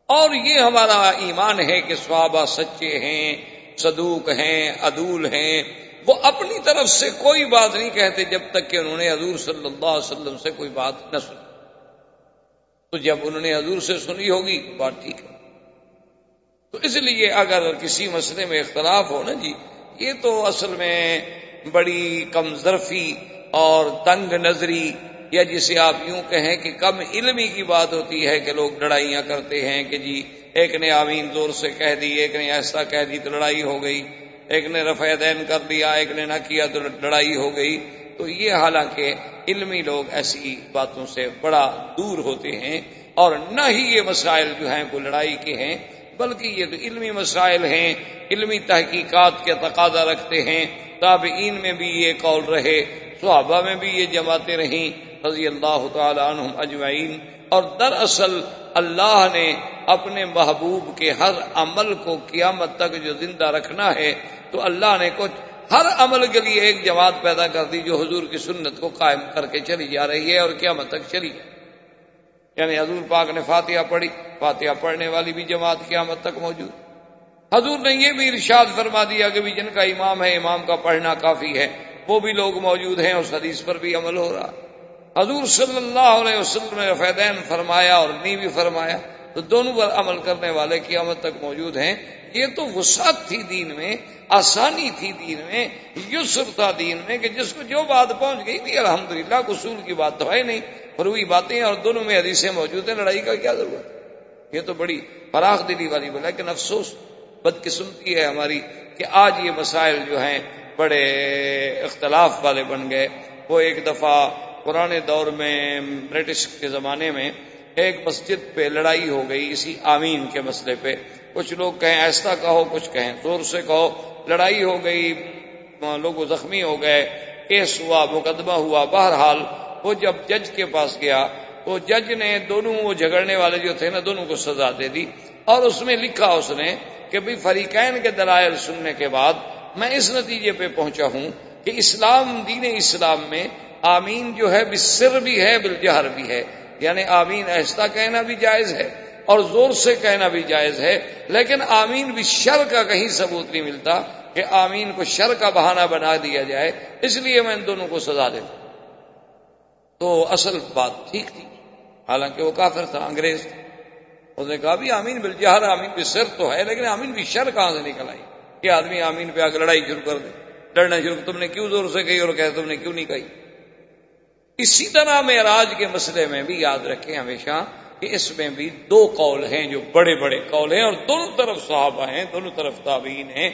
اور یہ ہمارا ایمان ہے کہ صحابہ سچے ہیں، صدوق ہیں، عدول ہیں۔ وہ اپنی طرف سے کوئی بات نہیں کہتے جب تک کہ انہوں نے حضور صلی اللہ علیہ وسلم سے کوئی بات نہ سنی۔ تو جب انہوں نے حضور سے سنی ہوگی بات ٹھیک ہے۔ تو اس لیے اگر کسی مسئلے میں اختلاف ہو نا جی یہ تو اصل میں بڑی کم ظرفی اور تنگ نظری یا جسے آپ یوں کہیں کہ کم علمی کی بات ہوتی ہے کہ لوگ لڑائیاں کرتے ہیں کہ جی ایک نے آمین زور سے کہہ دی، ایک نے ایسا کہہ دی تو لڑائی ہو گئی، ایک نے رفع دین کر دیا، ایک نے نہ کیا تو لڑائی ہو گئی۔ تو یہ حالانکہ علمی لوگ ایسی باتوں سے بڑا دور ہوتے ہیں اور نہ ہی یہ مسائل جو ہیں کوئی لڑائی کے ہیں، بلکہ یہ تو علمی مسائل ہیں، علمی تحقیقات کے تقاضا رکھتے ہیں۔ تابعین میں بھی یہ قول رہے، صحابہ میں بھی یہ جماعتیں رہیں رضی اللہ تعالی عنہم اجمعین، اور دراصل اللہ نے اپنے محبوب کے ہر عمل کو قیامت تک جو زندہ رکھنا ہے، تو اللہ نے کچھ ہر عمل کے لیے ایک جماعت پیدا کر دی جو حضور کی سنت کو قائم کر کے چلی جا رہی ہے اور قیامت تک چلی یعنی حضور پاک نے فاتحہ پڑھی، فاتحہ پڑھنے والی بھی جماعت قیامت تک موجود۔ حضور نے یہ بھی ارشاد فرما دیا کہ بھی جن کا امام ہے، امام کا پڑھنا کافی ہے، وہ بھی لوگ موجود ہیں اس حدیث پر بھی عمل ہو رہا۔ حضور صلی اللہ علیہ وسلم نے فیدین فرمایا اور نی بھی فرمایا، تو دونوں پر عمل کرنے والے قیامت تک موجود ہیں۔ یہ تو وسعت تھی دین میں، آسانی تھی دین میں، یسر تھا دین میں کہ جس کو جو بات پہنچ گئی تھی الحمد للہ کی بات تو ہے نہیں فروئی باتیں اور دونوں میں حدیثیں موجود ہیں، لڑائی کا کیا ضرورت؟ یہ تو بڑی فراخ دلی والی بلا لیکن افسوس، بدقسمتی ہے ہماری کہ آج یہ مسائل جو ہیں بڑے اختلاف والے بن گئے۔ وہ ایک دفعہ پرانے دور میں برٹش کے زمانے میں ایک مسجد پہ لڑائی ہو گئی اسی آمین کے مسئلے پہ۔ کچھ لوگ کہیں ایسا کہو، کچھ کہیں زور سے کہو۔ لڑائی ہو گئی لوگ زخمی ہو گئے، کیس ہوا، مقدمہ ہوا۔ بہرحال وہ جب جج کے پاس گیا تو جج نے دونوں وہ جھگڑنے والے جو تھے نا، دونوں کو سزا دے دی۔ اور اس میں لکھا اس نے کہ بھائی فریقین کے دلائل سننے کے بعد میں اس نتیجے پہ پہنچا ہوں کہ اسلام، دین اسلام میں آمین جو ہے بسر بھی ہے، بالجہر بھی ہے۔ یعنی آمین ایسا کہنا بھی جائز ہے اور زور سے کہنا بھی جائز ہے، لیکن آمین بھی شر کا کہیں ثبوت نہیں ملتا کہ آمین کو شر کا بہانہ بنا دیا جائے۔ اس لیے میں ان دونوں کو سزا دوں۔ تو اصل بات ٹھیک تھی۔ حالانکہ وہ کافر تھا، انگریز۔ اس نے کہا بھی آمین بالجہر، آمین بھی سر تو ہے، لیکن آمین بھی شر کہاں سے نکل آئی؟ کہ آدمی آمین پہ آ کے لڑائی شروع کر دے۔ لڑنا شروع، تم نے کیوں زور سے کہی اور کہ تم نے کیوں نہیں کہی؟ اسی طرح معراج کے مسئلے میں بھی یاد رکھیں ہمیشہ کہ اس میں بھی دو قول ہیں جو بڑے بڑے قول ہیں اور دونوں طرف صحابہ ہیں، دونوں طرف تابعین ہیں،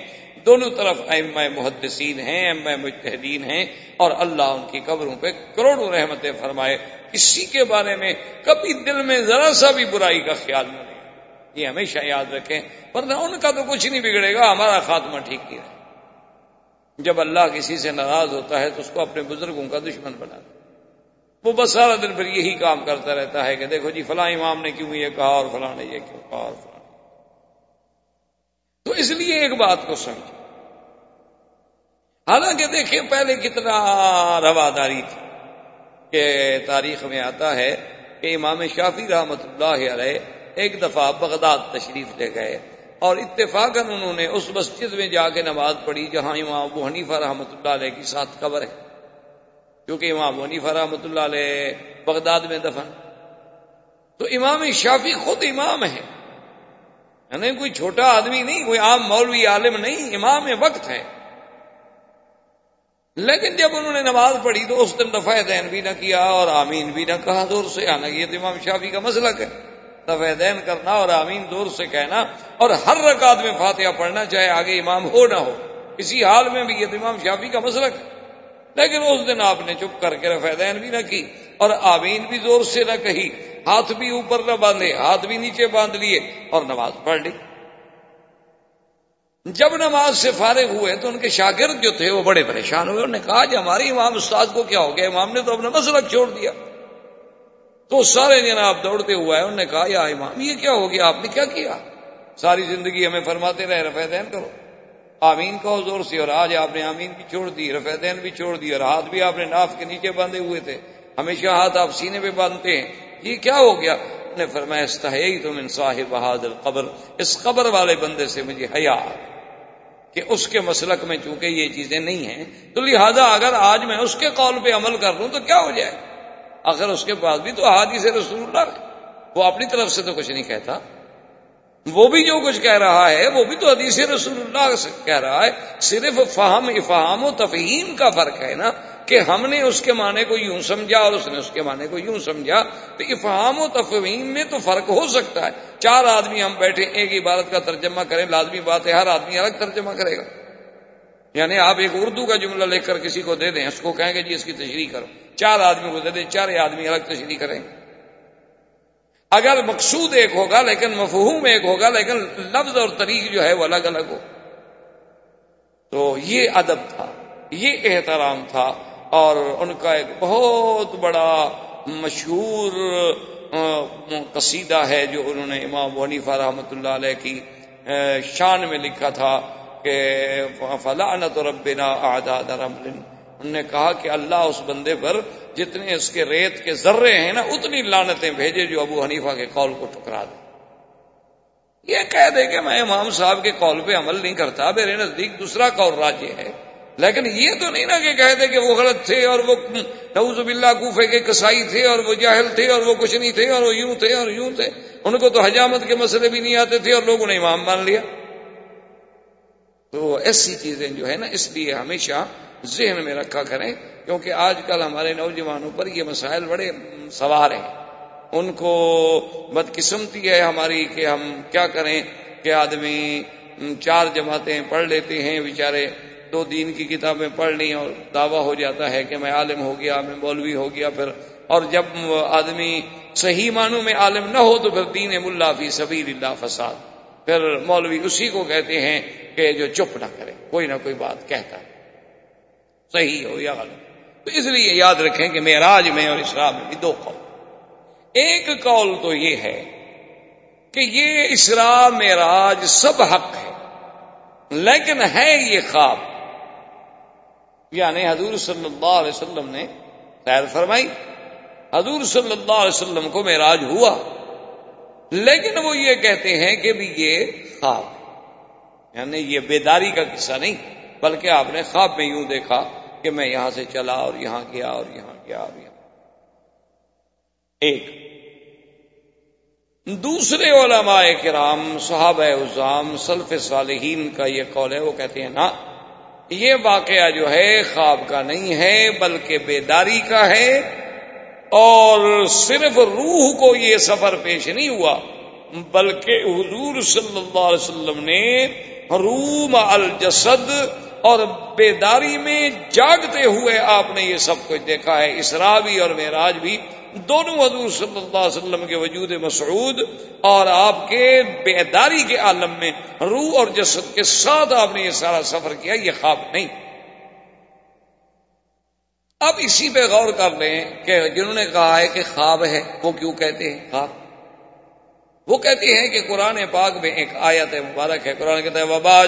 دونوں طرف ام محدثین ہیں ام مجتہدین ہیں اور اللہ ان کی قبروں پہ کروڑوں رحمتیں فرمائے۔ کسی کے بارے میں کبھی دل میں ذرا سا بھی برائی کا خیال نہ لے یہ ہمیشہ یاد رکھیں، ورنہ ان کا تو کچھ نہیں بگڑے گا، ہمارا خاتمہ ٹھیک نہیں رہے۔ جب اللہ کسی سے ناراض ہوتا ہے تو اس کو اپنے بزرگوں کا دشمن بنا دے۔ وہ بس سارا دن پھر یہی کام کرتا رہتا ہے کہ دیکھو جی فلاں امام نے کیوں یہ کہا اور فلاں نے یہ کیوں کہا اور فلاں تو اس لیے ایک بات کو سمجھ حالانکہ دیکھیں، پہلے کتنا رواداری تھی کہ تاریخ میں آتا ہے کہ امام شافی رحمت اللہ علیہ ایک دفعہ بغداد تشریف لے گئے اور اتفاق انہوں نے اس مسجد میں جا کے نماز پڑھی جہاں امام ابو حنیفہ رحمۃ اللہ علیہ کی ساتھ قبر ہے۔ کیونکہ امام ابو حنیفہ رحمۃ اللہ علیہ بغداد میں دفن۔ تو امام شافی خود امام ہے یعنی کوئی چھوٹا آدمی نہیں، کوئی عام مولوی عالم نہیں، امام وقت ہے۔ لیکن جب انہوں نے نماز پڑھی تو اس دن دفاع دین بھی نہ کیا اور آمین بھی نہ کہا، دور سے آنا یہ تو امام شافی کا مسلک ہے۔ دفاع دین کرنا اور آمین دور سے کہنا اور ہر رکعت میں فاتحہ پڑھنا چاہے آگے امام ہو نہ ہو۔ کسی حال میں بھی یہ امام شافی کا مسلک ہے۔ لیکن اس دن آپ نے چپ کر کے رفع دین بھی نہ کی اور آمین بھی زور سے نہ کہی۔ ہاتھ بھی اوپر نہ باندھے، ہاتھ بھی نیچے باندھ لیے اور نماز پڑھ لی۔ جب نماز سے فارغ ہوئے تو ان کے شاگرد جو تھے وہ بڑے پریشان ہوئے۔ انہوں نے کہا جی، کہ ہماری امام استاد کو کیا ہو گیا؟ امام نے تو اپنا مسلک چھوڑ دیا۔ تو سارے جناب دوڑتے ہوا ہے انہوں نے کہا، یا امام، یہ کیا ہو گیا؟ آپ نے کیا کیا؟ ساری زندگی ہمیں فرماتے رہے رفع دین کرو۔ آمین کو زور سے، اور آج آپ نے آمین بھی چھوڑ دی، رفع دین بھی چھوڑ دی، اور ہاتھ بھی آپ نے ناف کے نیچے باندھے ہوئے تھے۔ ہمیشہ ہاتھ آپ سینے پہ باندھتے ہیں۔ یہ کیا ہو گیا؟ نے فرمایا استحی تم ان صاحب بہادر قبر اس قبر والے بندے سے مجھے حیا، کہ اس کے مسلک میں چونکہ یہ چیزیں نہیں ہیں، تو لہذا اگر آج میں اس کے قول پہ عمل کر لوں تو کیا ہو جائے؟ اگر اس کے پاس بھی تو حادث رسول اللہ وہ اپنی طرف سے تو کچھ نہیں کہتا۔ وہ بھی جو کچھ کہہ رہا ہے، وہ بھی تو حدیث رسول اللہ سے کہہ رہا ہے۔ صرف فہم، افہام و تفہیم کا فرق ہے نا کہ ہم نے اس کے معنی کو یوں سمجھا اور اس نے اس کے معنی کو یوں سمجھا۔ تو افہام و تفہیم میں تو فرق ہو سکتا ہے۔ چار آدمی ہم بیٹھے، ایک عبارت کا ترجمہ کریں، لازمی بات ہے، ہر آدمی الگ ترجمہ کرے گا۔ یعنی آپ ایک اردو کا جملہ لے کر کسی کو دے دیں، اس کو کہیں گے جی اس کی تشریح کرو۔ چار آدمی کو دے دیں چار آدمی الگ تشریح کریں۔ گے اگر مقصود ایک ہوگا لیکن مفہوم ایک ہوگا لیکن لفظ اور طریق جو ہے وہ الگ الگ ہو۔ تو یہ ادب تھا، یہ احترام تھا اور ان کا ایک بہت بڑا مشہور قصیدہ ہے جو انہوں نے امام ونیفا رحمۃ اللہ علیہ کی شان میں لکھا تھا کہ فلاں ربنا آداد رمل۔ انہوں نے کہا کہ اللہ اس بندے پر جتنے اس کے ریت کے ذرے ہیں نا، اتنی لانتیں بھیجے جو ابو حنیفہ کے قول کو ٹکرا دے۔ یہ کہہ دے کہ میں امام صاحب کے قول پہ عمل نہیں کرتا، میرے نزدیک دوسرا قول راجے ہے۔ لیکن یہ تو نہیں نا کہ کہہ دے کہ وہ غلط تھے اور وہ نوز باللہ کوفے کے کسائی تھے اور وہ جاہل تھے اور وہ کچھ نہیں تھے اور وہ یوں تھے اور یوں تھے۔ ان کو تو حجامت کے مسئلے بھی نہیں آتے تھے اور لوگوں نے امام مان لیا۔ تو ایسی چیزیں جو ہے نا، اس لیے ہمیشہ ذہن میں رکھا کریں۔ کیونکہ آج کل ہمارے نوجوانوں پر یہ مسائل بڑے سوار ہیں۔ ان کو بدقسمتی ہے ہماری کہ ہم کیا کریں کہ آدمی چار جماعتیں پڑھ لیتے ہیں بیچارے، دو دین کی کتابیں پڑھ لی اور دعویٰ ہو جاتا ہے کہ میں عالم ہو گیا، میں مولوی ہو گیا پھر۔ اور جب آدمی صحیح معنوں میں عالم نہ ہو تو پھر دین ملا فی سبیل اللہ فساد۔ پھر مولوی اسی کو کہتے ہیں کہ جو چپ نہ کرے، کوئی نہ کوئی بات کہتا ہے۔ صحیح ہو یا غلط؟ تو اس لیے یاد رکھیں کہ معراج میں اور اسرا میں بھی دو قول۔ ایک قول تو یہ ہے کہ یہ اسرا معراج سب حق ہے، لیکن ہے یہ خواب۔ یعنی حضور صلی اللہ علیہ وسلم نے خیر فرمائی۔ حضور صلی اللہ علیہ وسلم کو معراج ہوا۔ لیکن وہ یہ کہتے ہیں کہ بھی یہ خواب۔ یعنی یہ بیداری کا قصہ نہیں، بلکہ آپ نے خواب میں یوں دیکھا۔ کہ میں یہاں سے چلا اور یہاں گیا اور یہاں گیا اور یہاں ایک۔ دوسرے علماء کرام، صحابہ ازام سلف صالحین کا یہ قول ہے، وہ کہتے ہیں نا یہ واقعہ جو ہے خواب کا نہیں ہے، بلکہ بیداری کا ہے اور صرف روح کو یہ سفر پیش نہیں ہوا، بلکہ حضور صلی اللہ علیہ وسلم نے روم الجسد اور بیداری میں جاگتے ہوئے آپ نے یہ سب کچھ دیکھا ہے۔ اسرا بھی اور معراج بھی دونوں حضور صلی اللہ علیہ وسلم کے وجود مسعود اور آپ کے بیداری کے عالم میں روح اور جسد کے ساتھ آپ نے یہ سارا سفر کیا، یہ خواب نہیں۔ اب اسی پہ غور کر لیں کہ جنہوں نے کہا ہے کہ خواب ہے، وہ کیوں کہتے ہیں خواب؟ وہ کہتے ہیں کہ قرآن پاک میں ایک آیت مبارک ہے۔ قرآن کہتا ہے وبا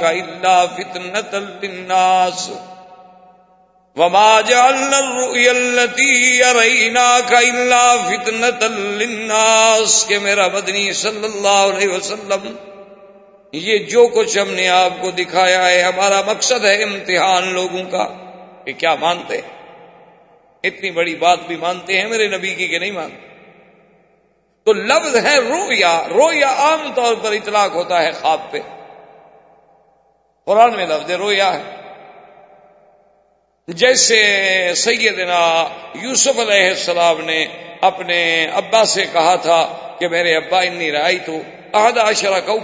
کا اللہ فتنت الناس وما جعلنا الرؤيا التي للناس کہ میرا بدنی صلی اللہ علیہ وسلم، یہ جو کچھ ہم نے آپ کو دکھایا ہے، ہمارا مقصد ہے امتحان لوگوں کا، کہ کیا مانتے اتنی بڑی بات بھی مانتے ہیں میرے نبی کی کہ نہیں مانتے۔ تو لفظ ہے رویا رویا عام طور پر اطلاق ہوتا ہے خواب پہ۔ قرآن میں لفظ رویا ہے۔ جیسے سیدنا یوسف علیہ السلام نے اپنے ابا سے کہا تھا کہ میرے ابا انی رائی تو عہد اشرا کو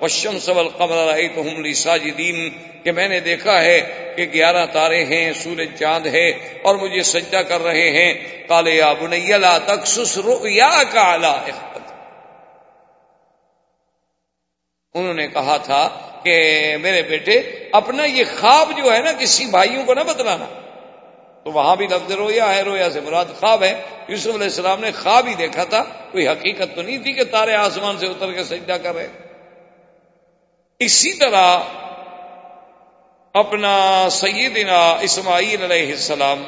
کبن پشم سبل قبر رائی تو ہم ساجدین کہ میں نے دیکھا ہے کہ گیارہ تارے ہیں، سورج چاند ہے اور مجھے سجدہ کر رہے ہیں۔ کالے یا بنیا تک سسرو کالا انہوں نے کہا تھا کہ میرے بیٹے، اپنا یہ خواب جو ہے نا، کسی بھائیوں کو نہ بتلانا۔ تو وہاں بھی لفظ رویا ہے رویا سے مراد خواب ہے۔ یوسف علیہ السلام نے خواب ہی دیکھا تھا، کوئی حقیقت تو نہیں تھی کہ تارے آسمان سے اتر کے سجدہ کر رہے۔ اسی طرح اپنا سیدنا اسماعیل علیہ السلام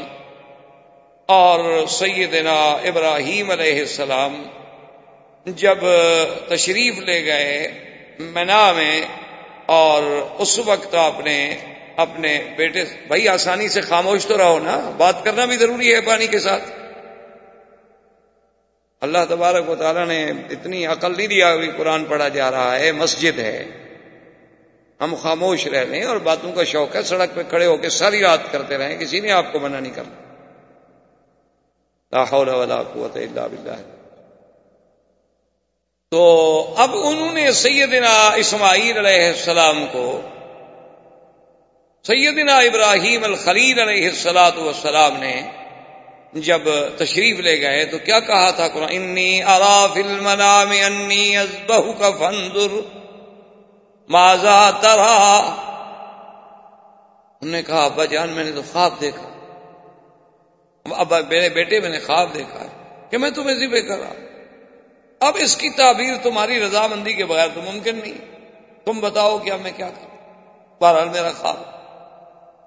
اور سیدنا ابراہیم علیہ السلام جب تشریف لے گئے منا میں اور اس وقت آپ نے اپنے بیٹے، بھائی آسانی سے خاموش تو رہو نا، بات کرنا بھی ضروری ہے پانی کے ساتھ۔ اللہ تبارک و تعالیٰ نے اتنی عقل نہیں دیا ابھی قرآن پڑھا جا رہا ہے، مسجد ہے۔ ہم خاموش رہ لیں اور باتوں کا شوق ہے، سڑک پہ کھڑے ہو کے ساری رات کرتے رہیں، کسی نے آپ کو منع نہیں کرنا۔ ولا قوت الا باللہ۔ تو اب انہوں نے سیدنا اسماعیل علیہ السلام کو، سیدنا ابراہیم الخلیل علیہ السلاۃ والسلام نے جب تشریف لے گئے تو کیا کہا تھا قرآن؟ انی اراف المنام انی ازبہ کا فنزر ماضا ترا انہوں نے کہا، ابا جان، میں نے تو خواب دیکھا۔ ابا، میرے بیٹے، میں نے خواب دیکھا کہ میں تمہیں ذبح کر رہا اب اس کی تعبیر تمہاری رضامندی کے بغیر تو ممکن نہیں۔ تم بتاؤ کہ اب میں کیا کروں؟ بہرحال میرا خواب۔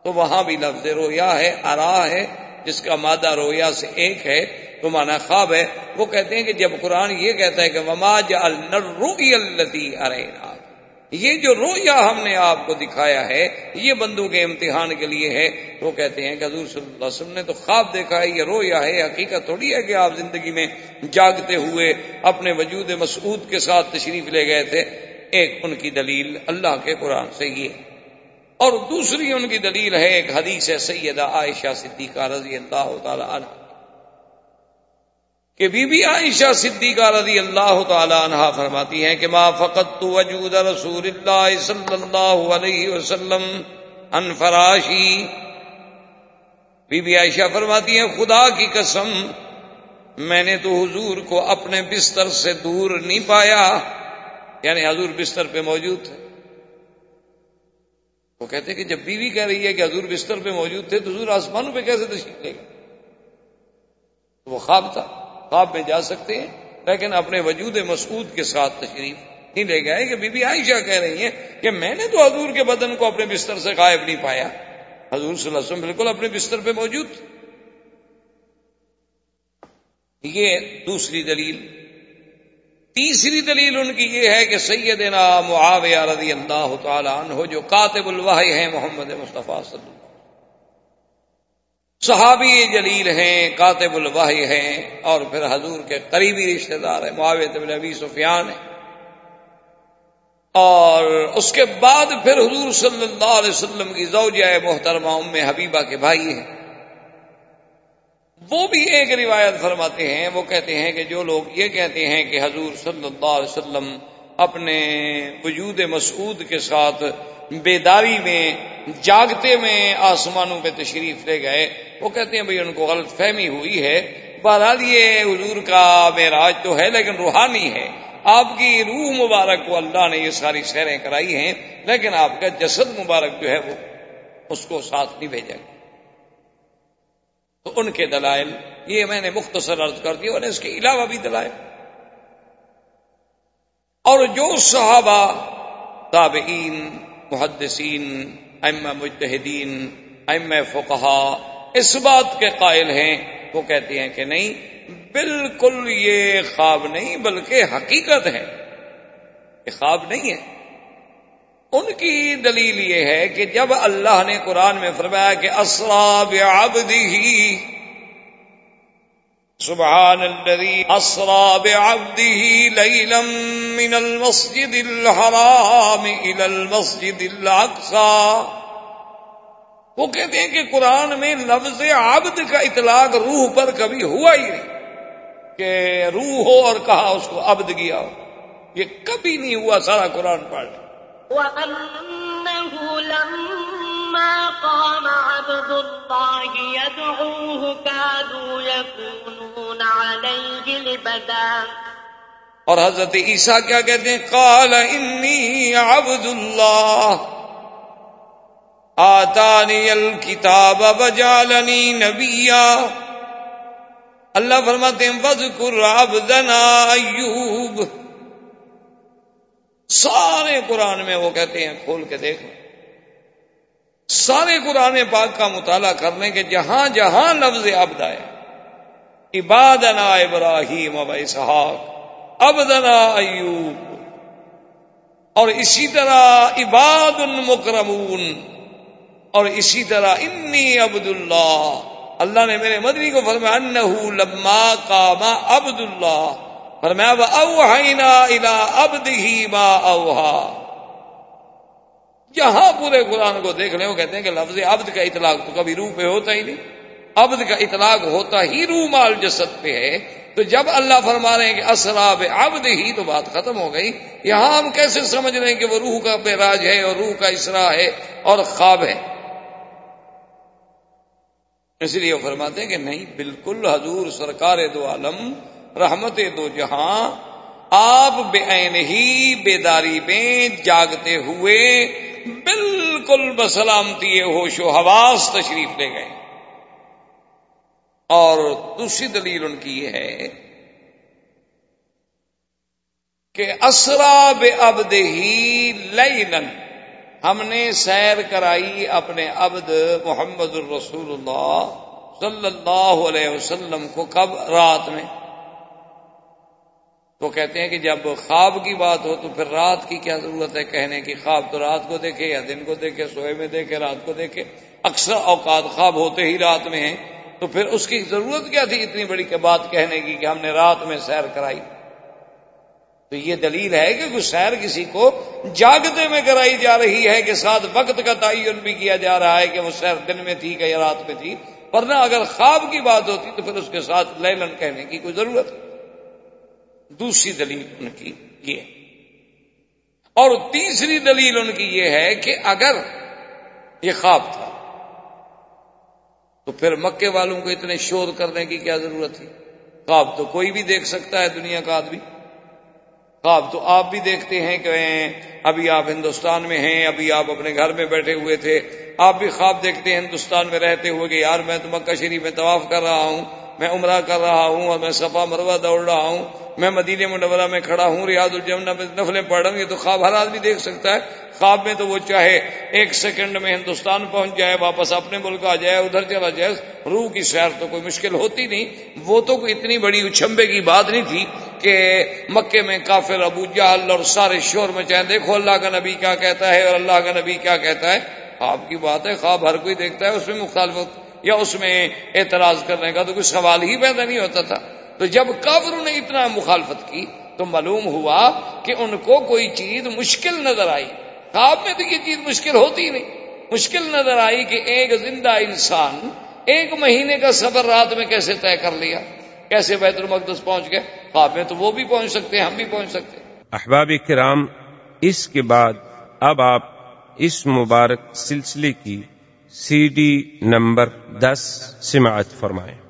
تو وہاں بھی لفظ رویا ہے ارا ہے، جس کا مادہ رویا سے ایک ہے تو مانا خواب ہے۔ وہ کہتے ہیں کہ جب قرآن یہ کہتا ہے کہ وما الروی التی ارے یہ جو رویا ہم نے آپ کو دکھایا ہے، یہ بندوں کے امتحان کے لیے ہے۔ وہ کہتے ہیں کہ حضور صلی اللہ علیہ وسلم نے تو خواب دیکھا ہے، یہ رویا ہے، حقیقت تھوڑی ہے کہ آپ زندگی میں جاگتے ہوئے اپنے وجود مسعود کے ساتھ تشریف لے گئے تھے۔ ایک ان کی دلیل اللہ کے قرآن سے یہ اور دوسری ان کی دلیل ہے، ایک حدیث ہے سیدہ عائشہ صدیقہ رضی اللہ تعالی عنہ۔ کہ بی بی عائشہ صدیقہ رضی اللہ تعالی عنہ فرماتی ہیں کہ ما فقط تو وجود رسول اللہ صلی اللہ علیہ وسلم ان فراشی۔ بی بی عائشہ فرماتی ہیں، خدا کی قسم، میں نے تو حضور کو اپنے بستر سے دور نہیں پایا یعنی حضور بستر پہ موجود تھے۔ وہ کہتے کہ جب بیوی کہہ رہی ہے کہ حضور بستر پہ موجود تھے، تو حضور آسمانوں پہ کیسے تشریف لے گا وہ خواب تھا۔ خواب میں جا سکتے ہیں، لیکن اپنے وجود مسعود کے ساتھ تشریف نہیں لے گئے۔ کہ بی بی عائشہ کہہ رہی ہیں کہ میں نے تو حضور کے بدن کو اپنے بستر سے غائب نہیں پایا۔ حضور صلی اللہ علیہ وسلم بالکل اپنے بستر پہ موجود۔ یہ دوسری دلیل۔ تیسری دلیل ان کی یہ ہے کہ سیدنا معاویہ رضی اللہ تعالی عنہ، جو کاتب الواحی ہیں، محمد مصطفیٰ صلی اللہ صحابی جلیل ہیں، کاتب الواحی ہیں، اور پھر حضور کے قریبی رشتہ دار ہیں معاویت بن ابی سفیان ہیں۔ اور اس کے بعد پھر حضور صلی اللہ علیہ وسلم کی زوجہ محترمہ ام حبیبہ کے بھائی ہیں۔ وہ بھی ایک روایت فرماتے ہیں، وہ کہتے ہیں کہ جو لوگ یہ کہتے ہیں کہ حضور صلی اللہ علیہ وسلم اپنے وجود مسعود کے ساتھ بیداری میں، جاگتے میں آسمانوں پہ تشریف لے گئے۔ وہ کہتے ہیں بھئی ان کو غلط فہمی ہوئی ہے۔ بہرحال یہ حضور کا معراج تو ہے لیکن روحانی ہے۔ آپ کی روح مبارک کو اللہ نے یہ ساری سیریں کرائی ہیں، لیکن آپ کا جسد مبارک جو ہے وہ اس کو ساتھ نہیں بھیجا گیا۔ تو ان کے دلائل، یہ میں نے مختصر عرض کر دیا اور اس کے علاوہ بھی دلائل۔ اور جو صحابہ، تابعین محدثین ام مجتہدین ام فقہا اس بات کے قائل ہیں، وہ کہتے ہیں کہ نہیں، بالکل یہ خواب نہیں، بلکہ حقیقت ہے یہ خواب نہیں ہے۔ ان کی دلیل یہ ہے کہ جب اللہ نے قرآن میں فرمایا کہ اسراب عبدی سبحان الذي اسرا بعبده ليلا من المسجد الحرام الى المسجد الاقصى وہ کہتے ہیں کہ قرآن میں لفظ عبد کا اطلاق روح پر کبھی ہوا ہی نہیں کہ روح ہو اور کہا اس کو عبد کیا ہو. یہ کبھی نہیں ہوا سارا قرآن پڑھ. وَأَنَّهُ لَمَّا قَامَ عَبْدُ اور حضرت عیسیٰ کیا کہتے ہیں؟ قال انی عبد اللہ. آتانی الکتاب وجعلنی نبیا. اللہ فرماتے ہیں، وذکر عبدنا ایوب. سارے قرآن میں وہ کہتے ہیں، کھول کے دیکھ سارے قرآن پاک کا مطالعہ کرنے کے جہاں جہاں لفظ عبد آئے۔ عبادنا ابراہیم اب اسحاق ابدنا ایوب۔ اور اسی طرح عباد المکرمون، اور اسی طرح انی عبد اللہ اللہ نے میرے مدنی کو فرمایا، انہو لما قام عبد اللہ فرمایا اوہینا الا ابد ہی ما اوہا جہاں پورے قرآن کو دیکھ لیں وہ کہتے ہیں کہ لفظ عبد کا اطلاق تو کبھی روح پہ ہوتا ہی نہیں۔ عبد کا اطلاق ہوتا ہی روح مال جسد پہ ہے۔ تو جب اللہ فرما رہے ہیں کہ اسراب عبد ہی، تو بات ختم ہو گئی۔ یہاں ہم کیسے سمجھ رہے ہیں کہ وہ روح کا راج ہے اور روح کا اسرا ہے اور خواب ہے؟ اس لیے وہ فرماتے ہیں کہ نہیں، بالکل حضور سرکار دو عالم، رحمت دو جہاں، آپ بے عین ہی بیداری میں جاگتے ہوئے بالکل بسلامتی ہوش و حواس تشریف لے گئے۔ اور دوسری دلیل ان کی یہ ہے کہ اسرا بے ابد ہی لینن ہم نے سیر کرائی اپنے عبد محمد الرسول اللہ صلی اللہ علیہ وسلم کو کب؟ رات میں۔ تو کہتے ہیں کہ جب خواب کی بات ہو تو پھر رات کی کیا ضرورت ہے کہنے کی؟ خواب تو رات کو دیکھے یا دن کو دیکھے، سوئے میں دیکھے، رات کو دیکھے۔ اکثر اوقات خواب ہوتے ہی رات میں ہیں۔ تو پھر اس کی ضرورت کیا تھی اتنی بڑی بات کہنے کی کہ ہم نے رات میں سیر کرائی؟ تو یہ دلیل ہے کہ کچھ سیر کسی کو جاگتے میں کرائی جا رہی ہے کہ ساتھ وقت کا تعین بھی کیا جا رہا ہے کہ وہ سیر دن میں تھی کہ یا رات میں تھی۔ ورنہ اگر خواب کی بات ہوتی تو پھر اس کے ساتھ لیلن کہنے کی کوئی ضرورت؟ دوسری دلیل ان کی یہ اور تیسری دلیل ان کی یہ ہے کہ اگر یہ خواب تھا، تو پھر مکے والوں کو اتنے شور کرنے کی کیا ضرورت تھی؟ خواب تو کوئی بھی دیکھ سکتا ہے دنیا کا آدمی۔ خواب تو آپ بھی دیکھتے ہیں کہ ابھی آپ ہندوستان میں ہیں، ابھی آپ اپنے گھر میں بیٹھے ہوئے تھے۔ آپ بھی خواب دیکھتے ہیں، ہندوستان میں رہتے ہوئے کہ یار میں تو مکہ شریف میں طواف کر رہا ہوں۔ میں عمرہ کر رہا ہوں اور میں صفا مروا دوڑ رہا ہوں، میں مدینہ منورہ میں کھڑا ہوں، ریاض الجمنا میں نفلیں پڑھ رہا ہوں، یہ تو خواب ہر آدمی دیکھ سکتا ہے۔ خواب میں تو وہ چاہے ایک سیکنڈ میں ہندوستان پہنچ جائے، واپس اپنے ملک آ جائے، ادھر چلا جائے، روح کی سیر تو کوئی مشکل ہوتی نہیں۔ وہ تو کوئی اتنی بڑی اچھمبے کی بات نہیں تھی کہ مکے میں کافر ابو جہل اور سارے شور میں دیکھو اللہ کا نبی کیا کہتا ہے اور اللہ کا نبی کیا کہتا ہے۔ خواب کی بات ہے، خواب ہر کوئی دیکھتا ہے، اس میں مخالفت یا اس میں اعتراض کرنے کا تو کوئی سوال ہی پیدا نہیں ہوتا تھا۔ تو جب کافروں نے اتنا مخالفت کی تو معلوم ہوا کہ ان کو کوئی چیز مشکل نظر آئی۔ خواب میں تو یہ چیز مشکل ہوتی نہیں۔ مشکل نظر آئی کہ ایک زندہ انسان ایک مہینے کا سفر رات میں کیسے طے کر لیا؟ کیسے بیت المقدس پہنچ گئے؟ خواب میں تو وہ بھی پہنچ سکتے ہیں، ہم بھی پہنچ سکتے احباب کرام، اس کے بعد اب آپ اس مبارک سلسلے کی سی ڈی نمبر دس سماعت فرمائیں۔